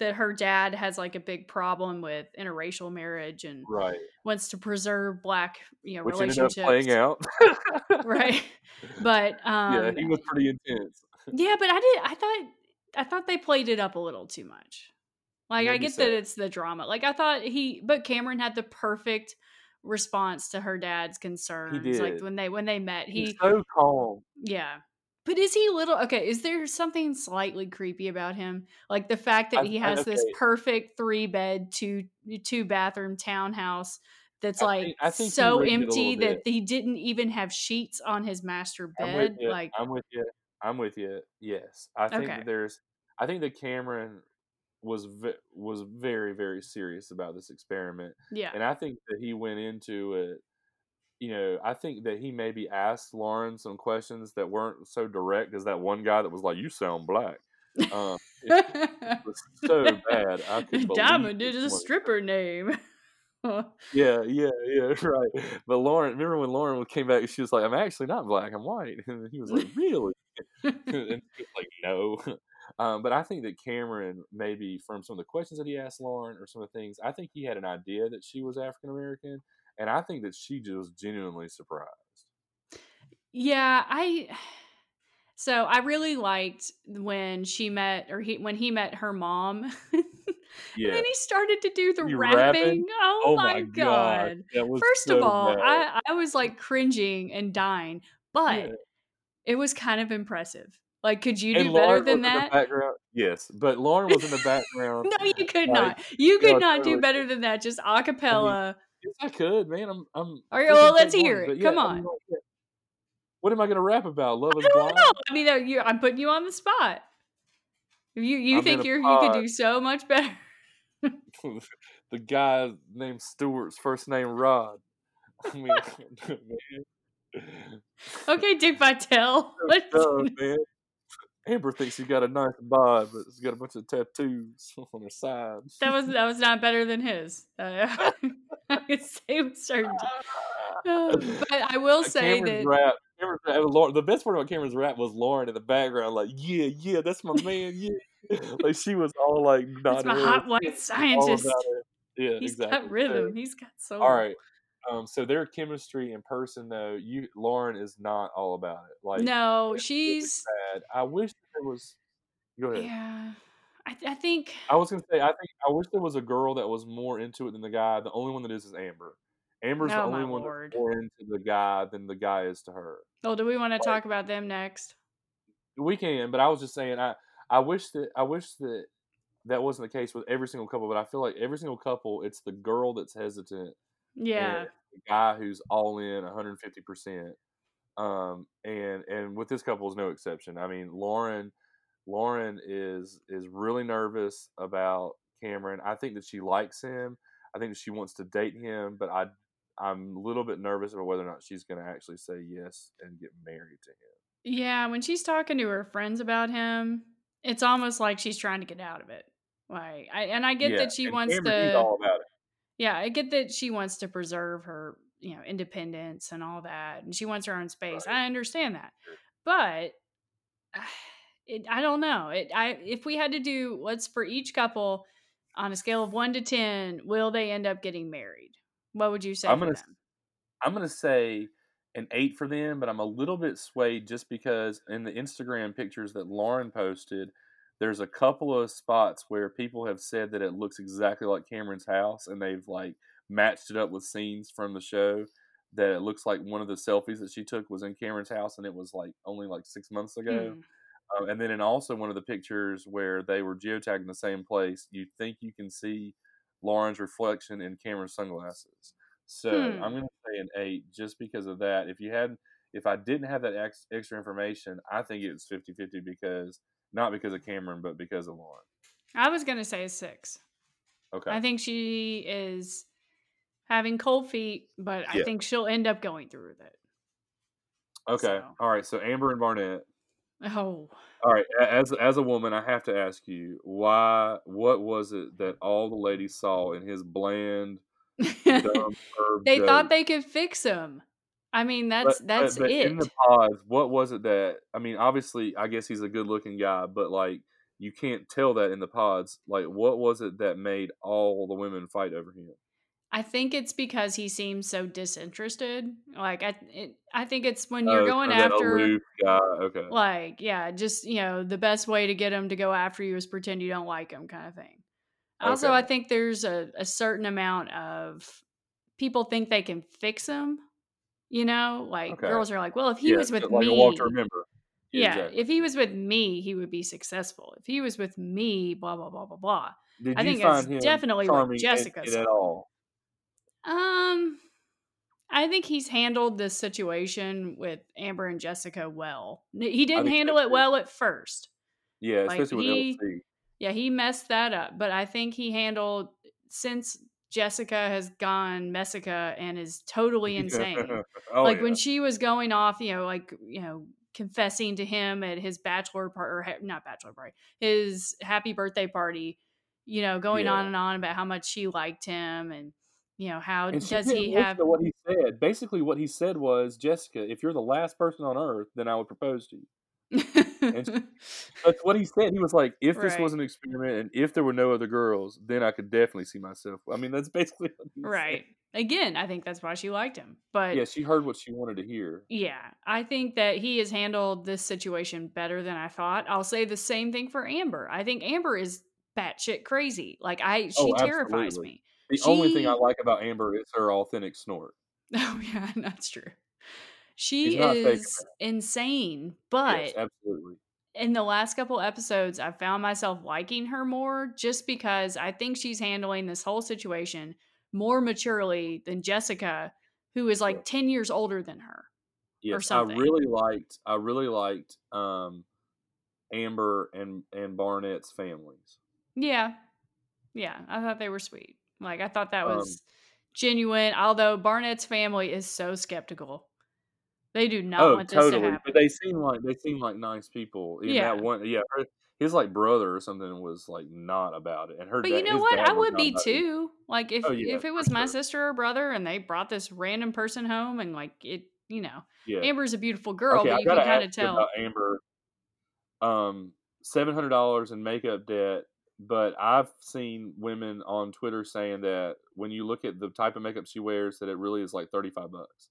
that her dad has like a big problem with interracial marriage and right. wants to preserve black you know Which relationships playing out right but um yeah he was pretty intense yeah but i did i thought i thought they played it up a little too much like i get that it's the drama like i thought he but cameron had the perfect response to her dad's concerns like when they when they met he He's so calm yeah but is he little okay? Is there something slightly creepy about him? Like the fact that he has okay. this perfect three bed, two two bathroom townhouse that's I like think, I think so empty that he didn't even have sheets on his master bed. Like I'm with you. I'm with you. Yes, I think okay. there's. I think that Cameron was ve- was very very serious about this experiment. Yeah, and I think that he went into it you know, I think that he maybe asked Lauren some questions that weren't so direct as that one guy that was like, "You sound black." Um, it, it was so bad. I Diamond is a stripper name. yeah, yeah, yeah, right. But Lauren, remember when Lauren came back? She was like, "I'm actually not black. I'm white." And he was like, "Really?" and like, "No." Um, but I think that Cameron, maybe from some of the questions that he asked Lauren or some of the things, I think he had an idea that she was African American and I think that she just was genuinely surprised. Yeah, I. So I really liked when she met, or he when he met her mom. yeah. And then he started to do the rapping. rapping. Oh, oh, my god! god. First so of all, I I was like cringing and dying, but yeah. It was kind of impressive. Like, could you do better than that? background, yes, but Lauren was in the background. no, you could like, not. You could not totally. do better than that. Just acapella. I mean, Yes, I could, man. I'm. I'm. All right, well, let's hear it. Yeah, Come on. What am I gonna rap about? Love is I don't blind. know. I mean, uh, you, I'm putting you on the spot. You you I'm think you're you could do so much better. the guy named Stewart's first name Rod. I mean, man. Okay, Dick Vitale. Let's- man. Amber thinks he got a nice bod, but he's got a bunch of tattoos on her side. that was that was not better than his. Uh, I could say with certainty. Uh, but I will say Cameron's that rap. Cameron's rap Lauren, the best part about Cameron's rap was Lauren in the background, like, yeah, yeah, that's my man, yeah. like she was all like not my hot white scientist. Yeah, He's exactly. got rhythm. He's got soul. all right. Um, so their chemistry in person, though, you Lauren is not all about it. Like, No, really she's sad. I wish there was. Go ahead. yeah. I, I think I was gonna say, I think I wish there was a girl that was more into it than the guy. The only one that is is Amber. Amber's the Oh, my only one lord. more into the guy than the guy is to her. Oh, do we want to Like- talk about them next? We can, but I was just saying, I I wish that I wish that that wasn't the case with every single couple. But I feel like every single couple, it's the girl that's hesitant, Yeah. guy who's all in, one hundred fifty percent. Um, and and with this couple is no exception. I mean, Lauren, Lauren is is really nervous about Cameron. I think that she likes him. I think that she wants to date him, but I I'm a little bit nervous about whether or not she's going to actually say yes and get married to him. Yeah, when she's talking to her friends about him, it's almost like she's trying to get out of it. Like, I, and I get Yeah, that she wants Cameron, to. All about it. Yeah, I get that she wants to preserve her, you know, independence and all that, and she wants her own space. Right. I understand that, but ah, it, I don't know. It, I if we had to do what's for each couple on a scale of one to ten, will they end up getting married? What would you say I'm gonna? I'm gonna say an eight for them, but I'm a little bit swayed just because in the Instagram pictures that Lauren posted, there's a couple of spots where people have said that it looks exactly like Cameron's house, and they've like matched it up with scenes from the show. That it looks like one of the selfies that she took was in Cameron's house, and it was like only like six months ago. Mm. Um, and then in also one of the pictures where they were geotagging the same place, you think you can see Lauren's reflection in Cameron's sunglasses. So Hmm. I'm going to say an eight just because of that. If you had, if I didn't have that ex, extra information, I think it's 50 50 because, not because of Cameron, but because of Lauren. I was gonna say a six. Okay. I think she is having cold feet, but I Yeah. think she'll end up going through with it. okay. so- All right. So Amber and Barnett. Oh, All right. As, as a woman, I have to ask you, why, what was it that all the ladies saw in his bland, they thought they could fix him. I mean, that's But- that's but, but it. In the pods, what was it that I mean? Obviously, I guess he's a good-looking guy, but like you can't tell that in the pods. Like, what was it that made all the women fight over him? I think it's because he seems so disinterested. Like I, it, I think it's when Oh, you're it's going oh, after, guy. Okay, like, yeah, just you know, the best way to get him to go after you is pretend you don't like him, kind of thing. Also, I think there's a, a certain amount of people think they can fix him. You know, like Okay. girls are like, well, if he yeah, was with like me, walk to remember. yeah, exactly. if he was with me, he would be successful. If he was with me, blah blah blah blah blah. Did I think it's definitely what charming in- Jessica in at all? Um, I think he's handled this situation with Amber and Jessica well. He didn't handle it well at first. Yeah, Like, especially he- with LC. Yeah, he messed that up, but I think he handled since Jessica has gone Messica and is totally insane. oh, like yeah. when she was going off, you know, like you know, confessing to him at his bachelor party or not bachelor party, his happy birthday party. You know, going Yeah. on and on about how much she liked him and you know how And does he have what he said? Basically, what he said was, Jessica, if you're the last person on earth, then I would propose to you. That's what he said. He was like, if this Right. was an experiment and if there were no other girls, then I could definitely see myself. I mean, that's basically he said. right. Again, I think that's why she liked him. But Yeah, she heard what she wanted to hear. Yeah, I think that he has handled this situation better than I thought. I'll say the same thing for Amber. I think Amber is batshit crazy. Like I, oh, she Oh, terrifies me. The only thing I like about Amber is her authentic snort. Oh yeah, that's true. She She's not faking is insane, but yes, absolutely. in the last couple episodes, I found myself liking her more just because I think she's handling this whole situation more maturely than Jessica, who is like Yeah. 10 years older than her. or Yes, I something. really liked I really liked, um, Amber and and Barnett's families. Yeah. Yeah, I thought they were sweet. Like, I thought that Um was genuine, although Barnett's family is so skeptical. They do not Oh, want this to totally, but they seem like they seem like nice people. That Yeah. one yeah, her his, like, brother or something was, like, not about it, and her But you know what? I would be about it too. Like, if Oh, yeah, if it was my sure. sister or brother and they brought this random person home and, like, it you know, Yeah. Amber's a beautiful girl, Okay, but I you can gotta kinda ask you about tell Amber. Um, $700 in makeup debt, but I've seen women on Twitter saying that when you look at the type of makeup she wears, that it really is, like, 35 bucks.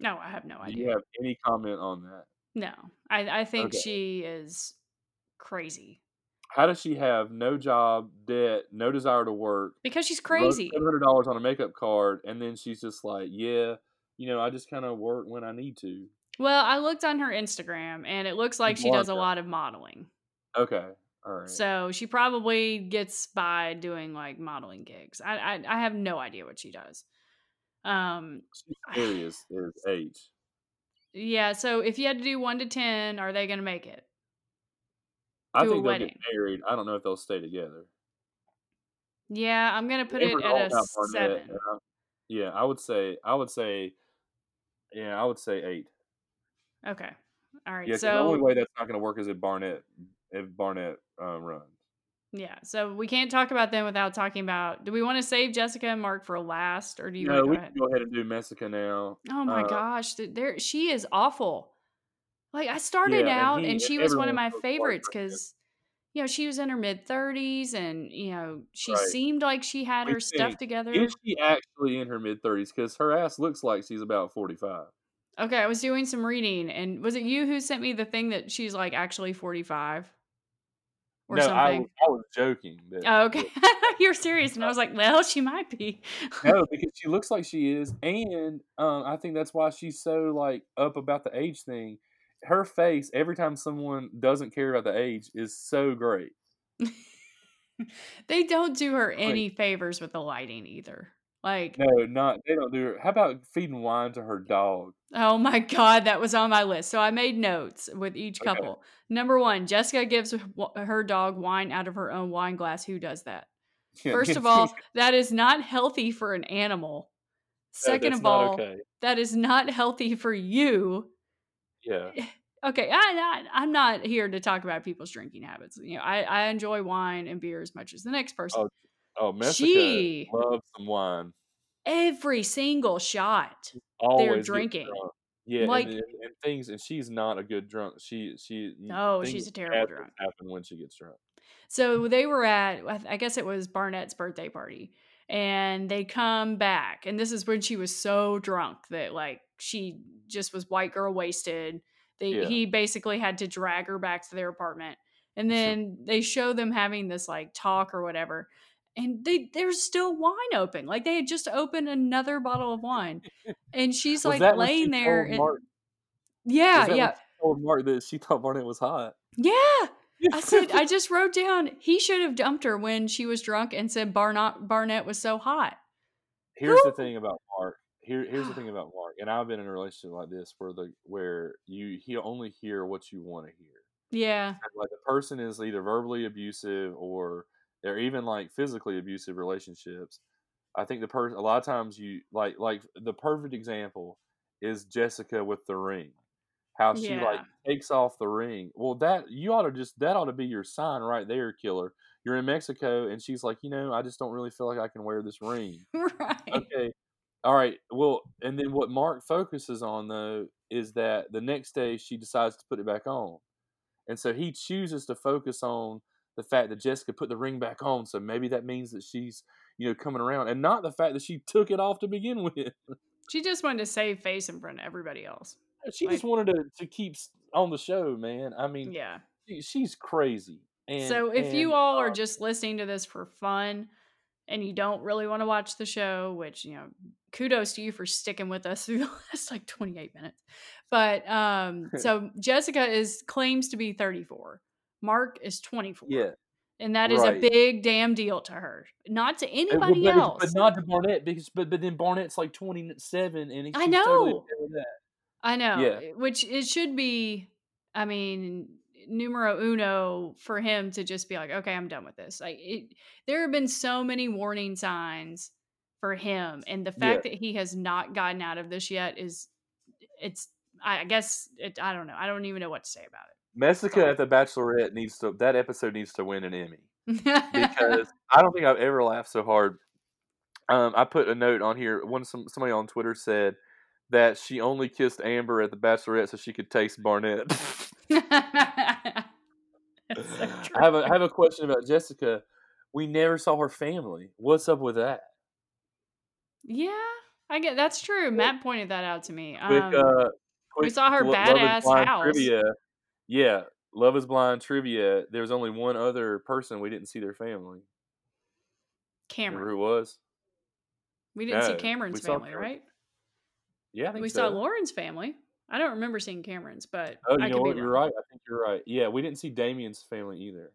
No, I have no Do you idea. have any comment on that? No. I I think Okay. she is crazy. How does she have no job, debt, no desire to work, Because she's crazy. $700 on a makeup card, and then she's just like, "Yeah, you know, I just kinda work when I need to." Well, I looked on her Instagram, and it looks like she does a lot of modeling. Okay, alright. So, she probably gets by doing, like, modeling gigs. I I I have no idea what she does. Um as as age. Yeah, so if you had to do 1 to 10, are they gonna make it? I To think they'll get married, I don't know if they'll stay together. Yeah, I'm gonna put it at a 7. and I yeah, I would say I would say yeah, I would say 8. Okay. Alright, Yeah, 'cause the only way that's not gonna work is if Barnett if Barnett, uh, runs. Yeah, so we can't talk about them without talking about do we wanna save Jessica and Mark for last, or do you No, go we ahead? can go ahead and do Messica now. Oh my Uh gosh, there she is awful. Like, I started Yeah, and out, he and and she was one of my favorites because, you know, she was in her mid-30s, and, you know, she Right. seemed like she had We her stuff together. is she actually in her mid thirties? Because her ass looks like she's about 45. Okay, I was doing some reading, and was it you who sent me the thing that she's, like, actually 45? Or No, I was something? I was joking that Oh, okay. You're serious, and I was like, "Well, she might be." No, because she looks like she is, and, um, I think that's why she's so, like, up about the age thing. Her face, every time someone doesn't care about the age, is so great. They don't do her any favors with the lighting either. Like No, not they don't do her how about feeding wine to her dog? Oh my god, that was on my list. So I made notes with each Okay. couple. Number 1, Jessica gives her dog wine out of her own wine glass. Who does that? Yeah, First of all, that is not healthy for an animal. Second that's of all, okay. that is not healthy for you. Yeah. Eh, okay, I I'm not here to talk about people's drinking habits. You know, I I enjoy wine and beer as much as the next person. Oh oh, Messica She loves some wine. every single shot they're drinking. Yeah, Like and and things and she's not a good drunk. She she No, oh, she's a terrible drunk. happen when she gets drunk. So they were at I I guess it was Barnett's birthday party, and they come back, and this is when she was so drunk that, like, she just was white girl wasted. They Yeah. he basically had to drag her back to their apartment, and then they show them having this, like, talk or whatever, and they there's still wine open, like, they had just opened another bottle of wine, and she's, like, when she laying there and Yeah, yeah. told Mark that she thought Barnett was hot? Yeah! I said I just wrote down, he should have dumped her when she was drunk and said Barnot Barnett was so hot. Here's the thing about Mark. Here here's the thing about Mark, and I've been in a relationship like this where the where you he'll only hear what you wanna hear. Yeah. Like, the person is either verbally abusive or they're even, like, physically abusive relationships. I think the person a lot of times you like like, the perfect example is Jessica with the ring. How she, like, takes off the ring. Well, that you ought to just that ought to be your sign right there, killer. You're in Mexico, and she's like, "You know, I just don't really feel like I can wear this ring." Right. Okay. Alright, well, and then what Mark focuses on, though, is that the next day she decides to put it back on. And so he chooses to focus on the fact that Jessica put the ring back on, so maybe that means that she's, you know, coming around, and not the fact that she took it off to begin with. She just wanted to save face in front of everybody else. She just wanted to to keep on the show, man. I mean, Yeah. she she's crazy. And So if and, you all are uh just listening to this for fun, and you don't really wanna watch the show, which, you know, kudos to you for sticking with us through the last, like, 28 minutes. But, um, so Jessica is claims to be 34. Mark is 24. Yeah. And that is a big damn deal to her. Not to anybody but it's but else. not to Barnett because but but then Barnett's, like, 27, and he I totally know! that. I know, Yeah. eh, which it should be. I mean, numero uno for him to just be like, okay, I'm done with this. Like, it, there have been so many warning signs for him, and the Yeah. fact that he has not gotten out of this yet is, it's. I I guess it. I don't know. I don't even know what to say about Messica at the Bachelorette needs to that episode needs to win an Emmy because I don't think I've ever laughed so hard. Um, I put a note on here. One some somebody on Twitter said that she only kissed Amber at the Bachelorette so she could taste Barnett. So. I have a I have a question about Jessica. We never saw her family. What's up with that? Yeah, I get that's true. Matt pointed that out to me. Quick, Um, uh, we saw her badass house. trivia. Yeah, Love is Blind trivia. There was only one other person we didn't see their family. Remember Cameron. who it was? We didn't see Cameron's family, Cameron. right? Yeah, I think We so. saw Lauren's family. I don't remember seeing Cameron's, but Oh, you I know what? You're right. I think you're right. Yeah, we didn't see Damien's family either.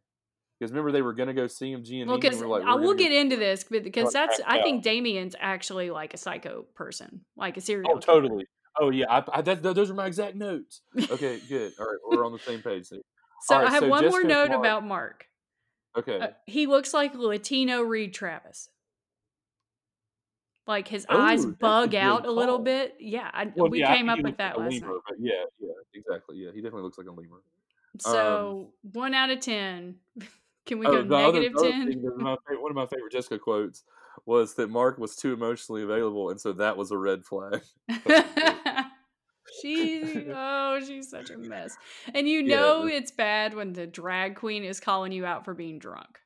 Because remember they were gonna go see him. G and Well, E. because We're like, I will get into this because that's I think Damien's actually like a psycho person, like a serial. Oh, killer. totally. Oh yeah, I, I, that, those are my exact notes. Okay, good. All right, we're on the same page. So right, I have so one more note Mark- about Mark. Okay. Uh, he looks like Latino Reed Travis. Like his Oh, eyes bug good out a little bit. Yeah, I, Well, we yeah, came up with like that last lemur, night. Yeah, yeah, exactly. Yeah, he definitely looks like a lemur. So one out of ten. Can we Um, Oh, go negative ten? thing that my, fa- one of my favorite Jessica quotes was that Mark was too emotionally available, and so that was a red flag. She oh she's such a mess and you know it- it's bad when the drag queen is calling you out for being drunk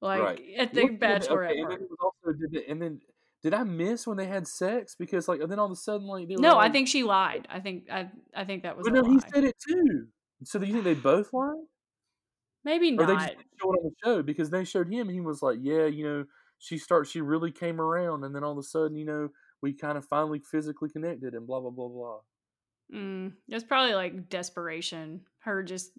like right. at the Look, bachelorette okay, and then it also did the, and then did I miss when they had sex? Because like and then all of a sudden like they were no i think she lied i think i i think that was But no, he said it too. So do you think they both lied? maybe not. Or they not just didn't show it on the show because they showed him. He was like, "Yeah, you know, she start. She really came around, and then all of a sudden, you know, we kind of finally physically connected, and blah blah blah blah." Mm, it was probably like desperation her just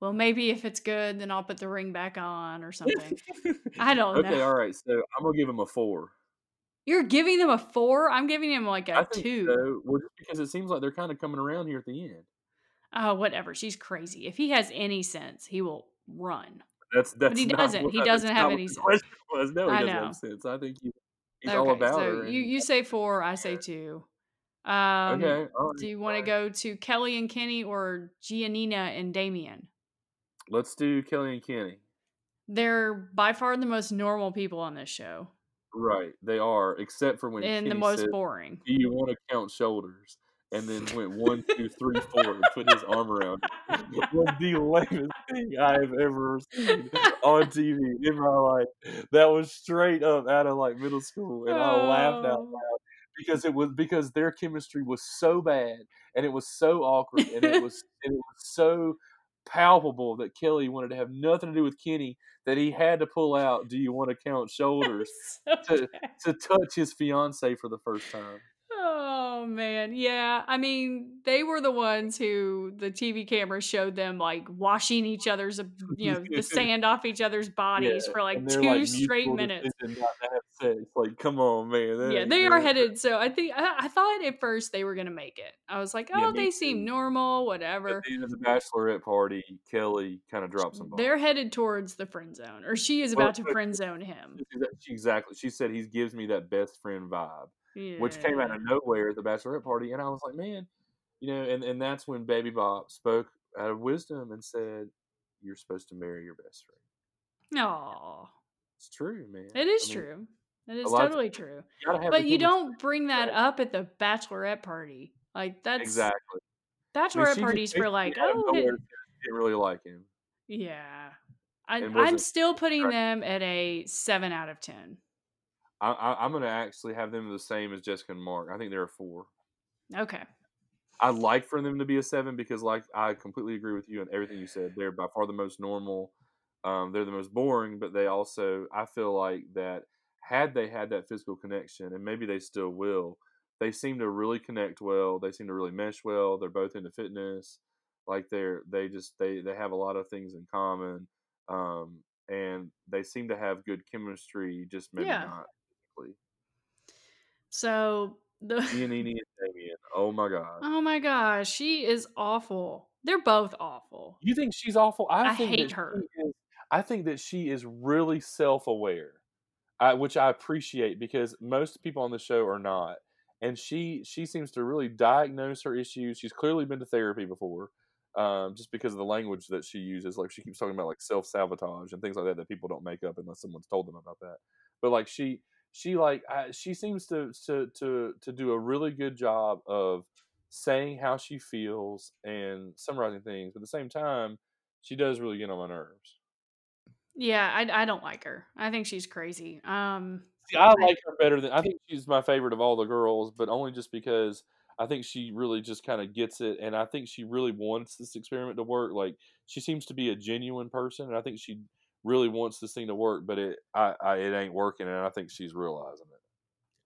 well maybe if it's good then i'll put the ring back on or something i don't okay, know all right. So I'm gonna give him a four. you're giving them a four i'm giving him like a two so. Well, just because it seems like they're kind of coming around here at the end. oh whatever she's crazy if he has any sense he will run That's that's. he doesn't. He doesn't have any sense. Was no, he I doesn't know. have sense. I think he, he's all about so her. you you say four, I say two. Um, okay, right, Do you want to go to Kelly and Kenny or Giannina and Damien? Let's do Kelly and Kenny. They're by far the most normal people on this show Right, they are, except for when and the most said, boring. do you want to count shoulders? And then went one, two, three, four, and put his arm around it. Was the lamest thing I've ever seen on TV in my life. That was straight up out of like middle school, and I laughed out Oh. loud because it was because their chemistry was so bad, and it was so awkward, and it was and it was so palpable that Kelly wanted to have nothing to do with Kenny that he had to pull out. Do you want to count shoulders? So to- bad. to touch his fiance for the first time. Oh man, yeah. I mean, they were the ones who the TV camera showed them like washing each other's, uh, you know, the sand off each other's bodies Yeah, for like two like, straight minutes. decision Not to have sex. Like, come on, man. Yeah, they are headed. So I think I, I thought at first they were gonna make it. I was like, oh, me they seem too. normal, At whatever. the end of the bachelorette party, Kelly kind of drops bombs. They're headed towards the friend zone, or she is Well, about to friend zone him. She- Exactly. She said he gives me that best friend vibe, which came out of nowhere at the bachelorette party, and I was like, man, you know, and, and that's when Baby Bob spoke out of wisdom and said, "You're supposed to marry your best friend." No, It's true, man. it is I mean, true. It is totally true. You But you don't bring that up at the bachelorette party. Like that's exactly. I mean, bachelorette parties were like oh nowhere hey- said she didn't really like him. yeah. I, I'm still putting them at a seven out of ten. I, I, I'm gonna actually have them the same as Jessica and Mark. I think they're a four. Okay. I'd like for them to be a seven because, like, I completely agree with you on everything you said. They're by far the most normal. Um, they're the most boring, but they also, I feel like that had they had that physical connection, and maybe they still will, they seem to really connect well. They seem to really mesh well. They're both into fitness. Like they're they just they they have a lot of things in common, um, and they seem to have good chemistry. Just maybe Yeah. not So The Giannina and Damian. Oh my god. Oh my gosh, she is awful. They're both awful. You think she's awful? I I think hate her. is I think that she is really self-aware. I which I appreciate because most people on the show are not. And she she seems to really diagnose her issues. She's clearly been to therapy before. Um, just because of the language that she uses, like she keeps talking about like self sabotage and things like that that people don't make up unless someone's told them about that. But like she she like I, she seems to to to to do a really good job of saying how she feels and summarizing things. But at the same time, she does really get on my nerves. Yeah, I I don't like her. I think she's crazy. Um, See, I I like her better than I think she's my favorite of all the girls, but only just because I think she really just kind of gets it, and I think she really wants this experiment to work. Like she seems to be a genuine person, and I think she really wants this thing to work, but it I, I it ain't working, and I think she's realizing it.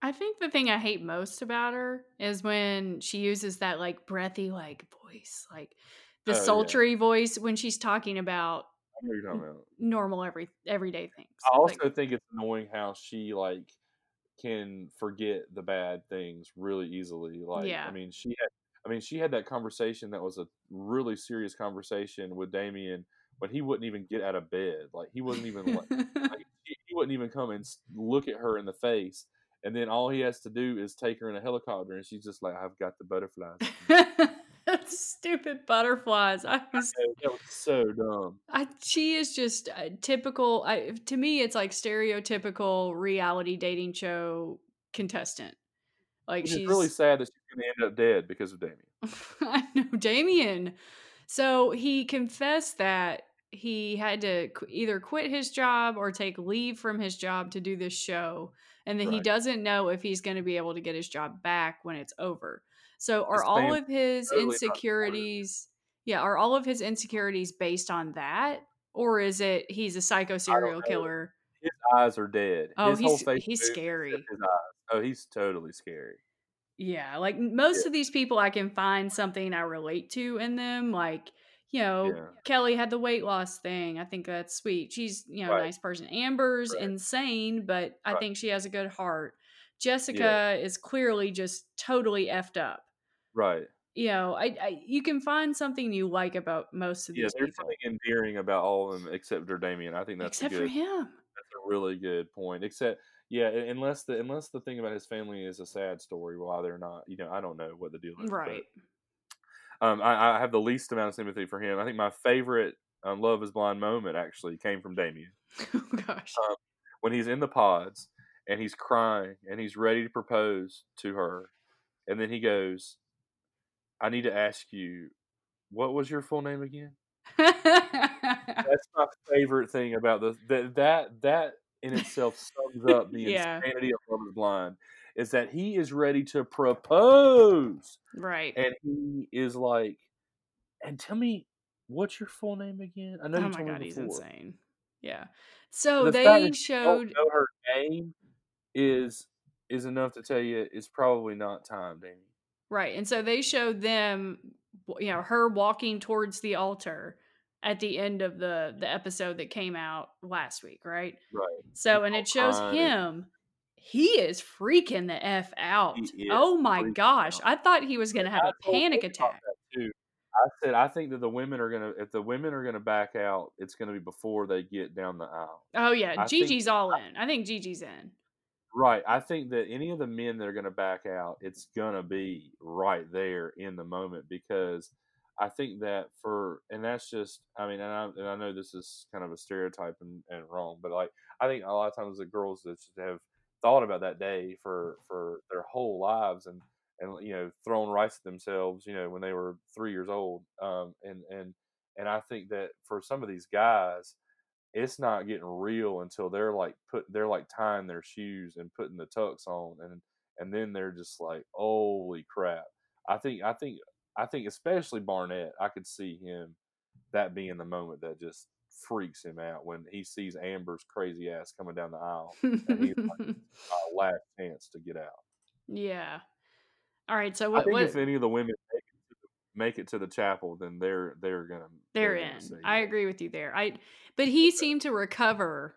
I think the thing I hate most about her is when she uses that like breathy like voice, like the Oh yeah, sultry voice when she's talking about I know what you're talking about. normal every everyday things. I Like also think it's annoying how she like can forget the bad things really easily. Like, I mean, she had, I mean, she had that conversation that was a really serious conversation with Damien when he wouldn't even get out of bed. Like, he wasn't even like, like he, wouldn't even come and look at her in the face. And then all he has to do is take her in a helicopter, and she's just like, "I've got the butterflies." Stupid butterflies. I was That that was so dumb. I she is just a typical I to me it's like stereotypical reality dating show contestant. Like Which is really sad that she's going to end up dead because of Damien. I know Damien. So he confessed that he had to qu- either quit his job or take leave from his job to do this show and that he doesn't know if he's going to be able to get his job back when it's over. So are His all of his totally insecurities yeah, are all of his insecurities based on that or is it he's a psycho serial killer? His eyes are dead. Oh, His whole he's he's scary. his eyes. Oh, he's totally scary. Yeah, like most Yeah, of these people, I can find something I relate to in them. Like, you know, yeah. Kelly had the weight loss thing. I think that's sweet. She's, you know, a Right, nice person. Amber's right, insane, but I right. think she has a good heart. Yeah, Jessica is clearly just totally effed up. right. You know, I, I you can find something you like about most of Yeah, these there's people, something endearing about all of them except for Damien. I think that's a except for him. that's a really good point. Except, yeah, unless the unless the thing about his family is a sad story, why they're not, you know, I don't know what the deal is, but Right. Um, I, I have the least amount of sympathy for him. I think my favorite um, Love Is Blind moment actually came from Damien. oh gosh. Um, when he's in the pods and he's crying and he's ready to propose to her, and then he goes, "I need to ask you, what was your full name again?" That's my favorite thing about this. That that that in itself sums up the yeah. insanity of Love Is Blind. Is that he is ready to propose, Right. and he is like, "And tell me, what's your full name again? I know Oh my god, he's insane. Yeah. So The they that you don't showed her name is is enough to tell you it's probably not time, Danny. right, and so they showed them, you know, her walking towards the altar at the end of the the episode that came out last week, right? Right. So and it shows him. He is freaking the f out. Oh my gosh! out. I thought he was gonna have I a panic attack. I said I think that the women are gonna if the women are gonna back out, it's gonna be before they get down the aisle. Oh yeah, I think Gigi's all in. I think Gigi's in. right. I think that any of the men that are gonna back out, it's gonna be right there in the moment because I think that for and that's just I mean and I and I know this is kind of a stereotype and, and wrong, but like I think a lot of times the girls that have thought about that day for for their whole lives and and you know thrown rice at themselves you know when they were three years old um and and and I think that for some of these guys it's not getting real until they're like put they're like tying their shoes and putting the tux on and and then they're just like holy crap. I think I think I think especially Barnett I could see him that being the moment that just freaks him out when he sees Amber's crazy ass coming down the aisle and he's like last chance to get out. yeah. All right. So I what? think What? if any of the women make it to the, make it to the chapel, then they're they're gonna They're they're gonna in. I yeah. agree with you there. I but he seemed to recover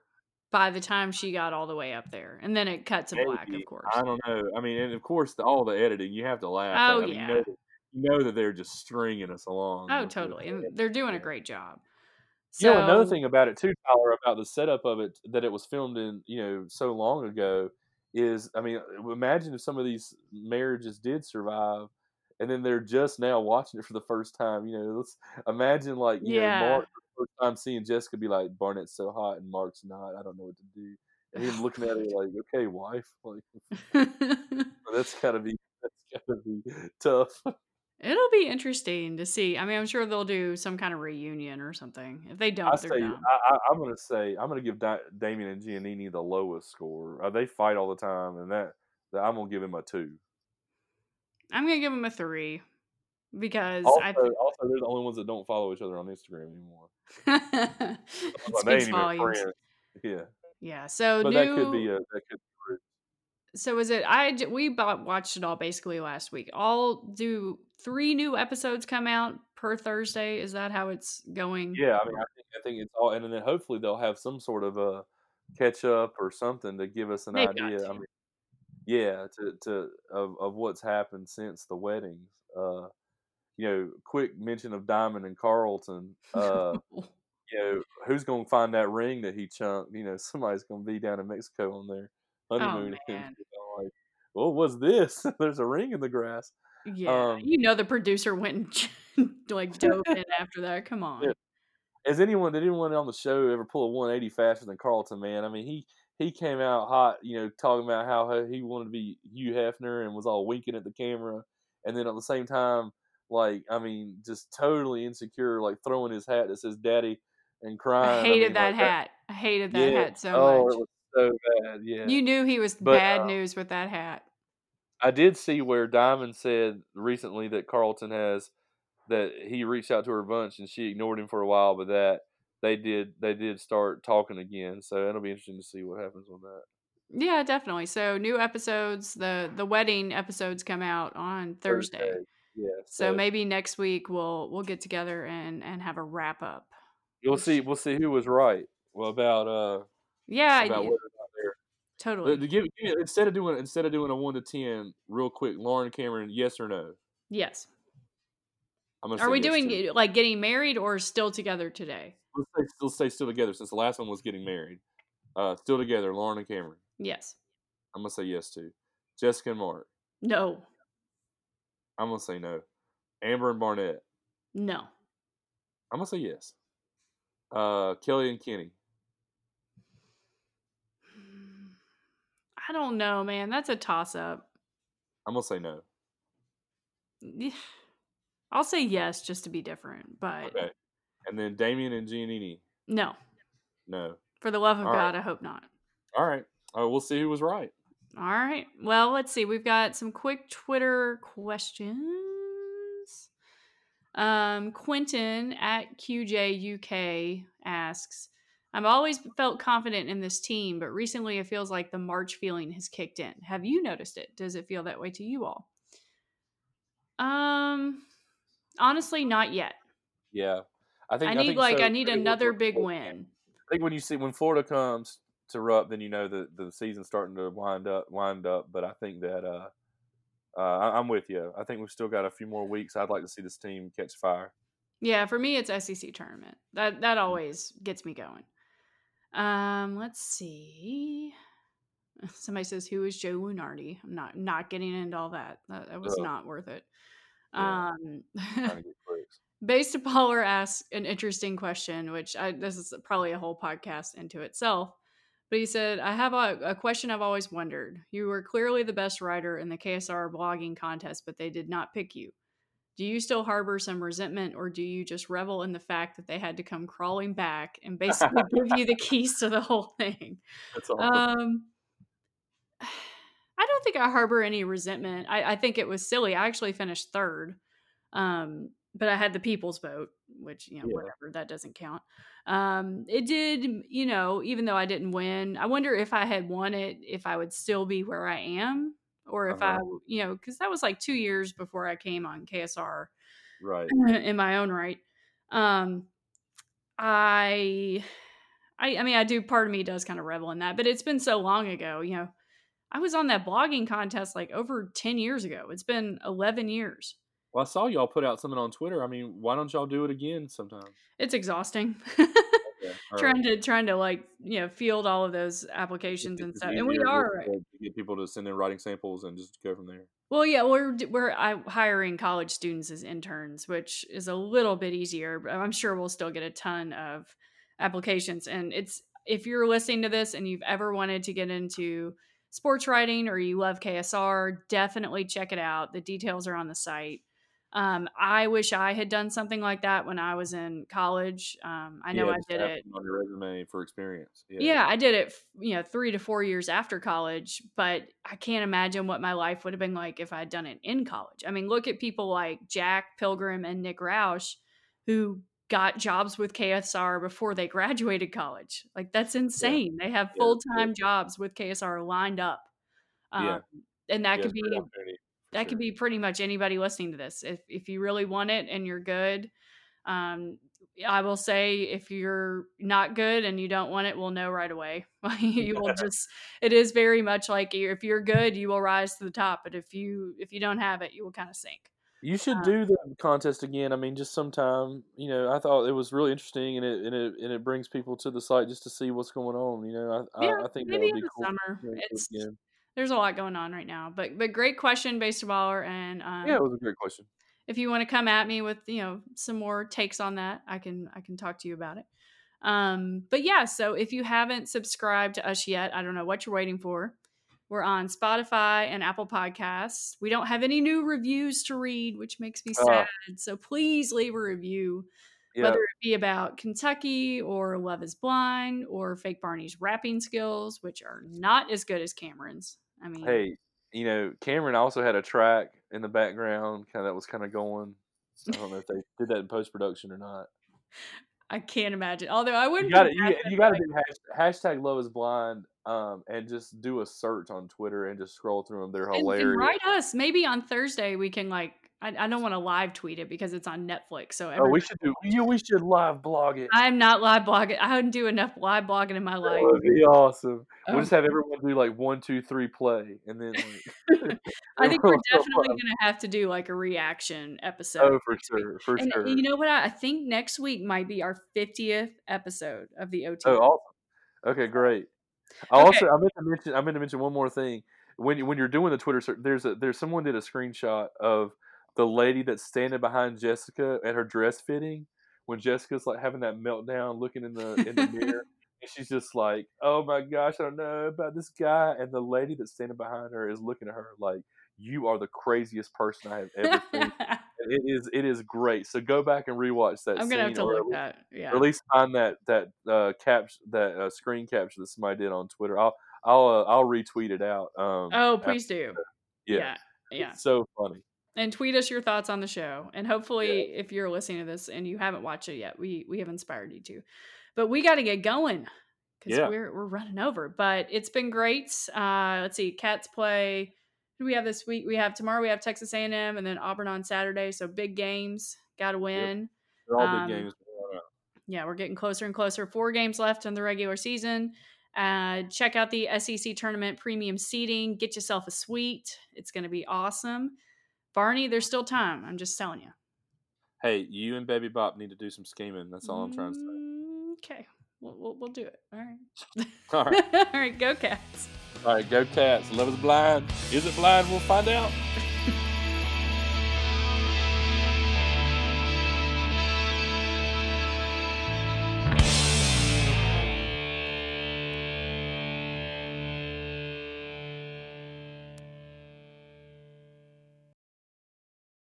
by the time she got all the way up there, and then it cuts to black, of course. I don't know. I mean, and of course, the, all the editing, you have to laugh. Oh at. I mean, you yeah. know, that, you know that they're just stringing us along. Oh, totally. And they're doing a great job. You know, another thing about it too, Tyler, about the setup of it that it was filmed in, you know, so long ago, is I mean, uh, imagine if some of these marriages did survive, and then they're just now watching it for the first time. You know, let's imagine like you know yeah. Mark the first time seeing Jessica be like, Barnett's so hot and Mark's not. I don't know what to do, and him looking at her like, okay, wife, like that's gotta be that's gotta be tough. It'll be interesting to see. I mean, I'm sure they'll do some kind of reunion or something. If they don't, they're say done. I, I, I'm gonna say I'm gonna give da- Damien and Giannina the lowest score. Uh, they fight all the time, and that, that I'm gonna give him a two. I'm gonna give them a three because Also, I also they're the only ones that don't follow each other on Instagram anymore. Like, they speaks ain't even volumes. friends. Yeah, Yeah. So but that could be new. a that could. Be. So is it? i we bought, watched it all basically last week. All do three new episodes come out per Thursday? Is that how it's going? Yeah, I mean, I think I think it's all, and then hopefully they'll have some sort of a catch up or something to give us an They've idea. I mean, yeah, to to of of what's happened since the weddings. Uh, you know, quick mention of Diamond and Carlton. Uh, you know, who's gonna find that ring that he chunked? You know, somebody's gonna be down in Mexico on their oh honeymoon, and man. like, well, what's this? There's a ring in the grass. Yeah. Um, You know the producer went and like dove in after that. Come yeah. on. Has anyone did anyone on the show ever pull a 180 faster than Carlton? Man, I mean, he he came out hot, you know, talking about how he wanted to be Hugh Hefner and was all winking at the camera, and then at the same time, like, I mean, just totally insecure, like throwing his hat that says "Daddy" and I crying. I hated mean, that like that. hat. I hated that Yeah. hat so Oh, much. it was so bad. Yeah. You knew he was But bad uh, news with that hat. I did see where Diamond said recently that Carlton has that he reached out to her a bunch and she ignored him for a while, but that they did they did start talking again. So it'll be interesting to see what happens on that. Yeah, definitely. So new episodes, the the wedding episodes come out on Thursday. Thursday. Yeah. So So maybe next week we'll we'll get together and and have a wrap up. you'll see we'll see who was right. Well about uh yeah, about yeah, whether or not they're totally. Give, give instead of doing instead of doing a one to ten real quick, Lauren Cameron, yes or no? Yes. I'm gonna Are we yes doing too. like getting married or still together today? Let's stay, let's stay still together since the last one was getting married. Uh, still together, Lauren and Cameron. Yes. I'm gonna say yes to. Jessica and Mark. No. I'm gonna say no. Amber and Barnett. No. I'm gonna say yes. Uh, Kelly and Kenny. I don't know, man. That's a toss up. I'm gonna say no. I'll say yes just to be different, but Okay. And then Damien and Giannina. no. No. For the love of All God, right. I hope not. All right. Uh, we'll see who was right. All right. Well, let's see. We've got some quick Twitter questions. Um, Quentin at QJUK asks, I've always felt confident in this team, but recently it feels like the March feeling has kicked in. Have you noticed it? Does it feel that way to you all? Um, honestly, not yet. Yeah. I think I I need think like so. I need another big win. I think when you see when Florida comes to Rupp, then you know that the season's starting to wind up. Wind up, but I think that uh, uh, I'm with you. I think we've still got a few more weeks. I'd like to see this team catch fire. Yeah, for me it's SEC tournament. That that always gets me going. Um, let's see. Somebody says who is Joe Lunardi? I'm not not getting into all that. That, that was Ugh. not worth it. Yeah. Um, Trying to get clicks. Based Baller asks an interesting question, which I this is probably a whole podcast into itself. But he said, I have a, a question I've always wondered. You were clearly the best writer in the KSR blogging contest, but they did not pick you. Do you still harbor some resentment, or do you just revel in the fact that they had to come crawling back and basically give you the keys to the whole thing? That's awesome. Um, I don't think I harbor any resentment. I, I think it was silly. I actually finished third, um, but I had the people's vote, which you know Yeah. whatever that doesn't count. Um, it did, you know, even though I didn't win. I wonder if I had won it, if I would still be where I am, or if I, Uh-huh. you know, because that was like two years before I came on KSR right. in my own right. Um, I I, I mean, I do. Part of me does kind of revel in that, but it's been so long ago. You know, I was on that blogging contest like over ten years ago. It's been eleven years. Well, I saw y'all put out something on Twitter. I mean, why don't y'all do it again sometime? It's exhausting. Trying to trying to like you know field all of those applications and stuff, and we are. get people to send in writing samples and just go from there. Well, yeah, we're we're hiring college students as interns, which is a little bit easier. But I'm sure we'll still get a ton of applications. And it's if you're listening to this and you've ever wanted to get into sports writing or you love KSR, definitely check it out. The details are on the site. Um, I wish I had done something like that when I was in college. Um, I know yeah, I did it on your resume for experience. Yeah. yeah, I did it, you know, three to four years after college, but I can't imagine what my life would have been like if I'd done it in college. I mean, look at people like Jack Pilgrim and Nick Roush who got jobs with KSR before they graduated college. Like, that's insane. They have Yeah, full yeah. time jobs with KSR lined up. Um, Yeah. And that Yeah, could it's a great be that sure. could be pretty much anybody listening to this. If if you really want it and you're good, um, I will say if you're not good and you don't want it, we'll know right away. you will just. It is very much like if you're good, you will rise to the top, but if you if you don't have it, you will kind of sink. You should Um, do the contest again. I mean, just sometime. You know, I thought it was really interesting, and it and it and it brings people to the site just to see what's going on. You know, I Yeah, I, I think that maybe would in be the cool. summer. to do it It's. There's a lot going on right now, but but great question, baseballer, and um, Yeah, it was a great question. if you want to come at me with you know some more takes on that i can i can talk to you about it. Um but yeah so if you haven't subscribed to us yet i don't know what you're waiting for. We're on spotify and apple podcasts. We don't have any new reviews to read which makes me Uh, sad so please leave a review Yeah, whether it be about kentucky or love is blind or fake barney's rapping skills which are not as good as cameron's i mean hey, you know, Cameron also had a track in the background, kind of that was kind of going. I don't know if they did that in post production or not. i can't imagine although i wouldn't you, got to do hash, hashtag Love is Blind, um, and just do a search on Twitter and just scroll through them. They're And, and hilarious. write us. Maybe on Thursday we can like. I, I don't want to live tweet it because it's on Netflix. So Oh, we should do. Yeah, we should live blog it. I'm not live blogging. I wouldn't do enough live blogging in my That life. would be awesome. We'll Um, just have everyone do like one, two, three, play, and then like. I think we're definitely gonna have to do like a reaction episode. Oh, for sure, for And sure. you know what? I, I think next week might be our 50th episode of the OT. Oh, awesome. Okay, great. I Okay. also I meant to mention I meant to mention one more thing. When you, when you're doing the Twitter search, there's a there's someone did a screenshot of the lady that's standing behind Jessica at her dress fitting when Jessica's like having that meltdown, looking in the in the mirror, and she's just like, "Oh my gosh, I don't know about this guy," and the lady that's standing behind her is looking at her like, "You are the craziest person I have ever seen." It is it is great. So go back and rewatch that I'm scene, gonna have to look that. Yeah. or at least find that that uh, cap that uh, screen capture that somebody did on Twitter. I'll I'll uh, I'll retweet it out. Um, Oh, after- please do. yeah, Yeah. Yeah. it's so funny. And tweet us your thoughts on the show and hopefully if you're listening to this and you haven't watched it yet we we have inspired you to but we got to get going because Yeah. we're, we're running over but it's been great uh let's see cats play who do we have this week we have tomorrow we have texas a&m and then auburn on saturday so big games gotta win They're all Um, big games. yeah, we're getting closer and closer. Four games left in the regular season. Uh, check out the SEC tournament premium seating. Get yourself a suite. It's going to be awesome. Barney, there's still time. I'm just telling you. Hey, you and Baby Bop need to do some scheming. That's all I'm trying to say. Mm, Okay, we'll, we'll, we'll do it. All right. All right, All right, go Cats. all right, go Cats. Love is blind. Is it blind? We'll find out.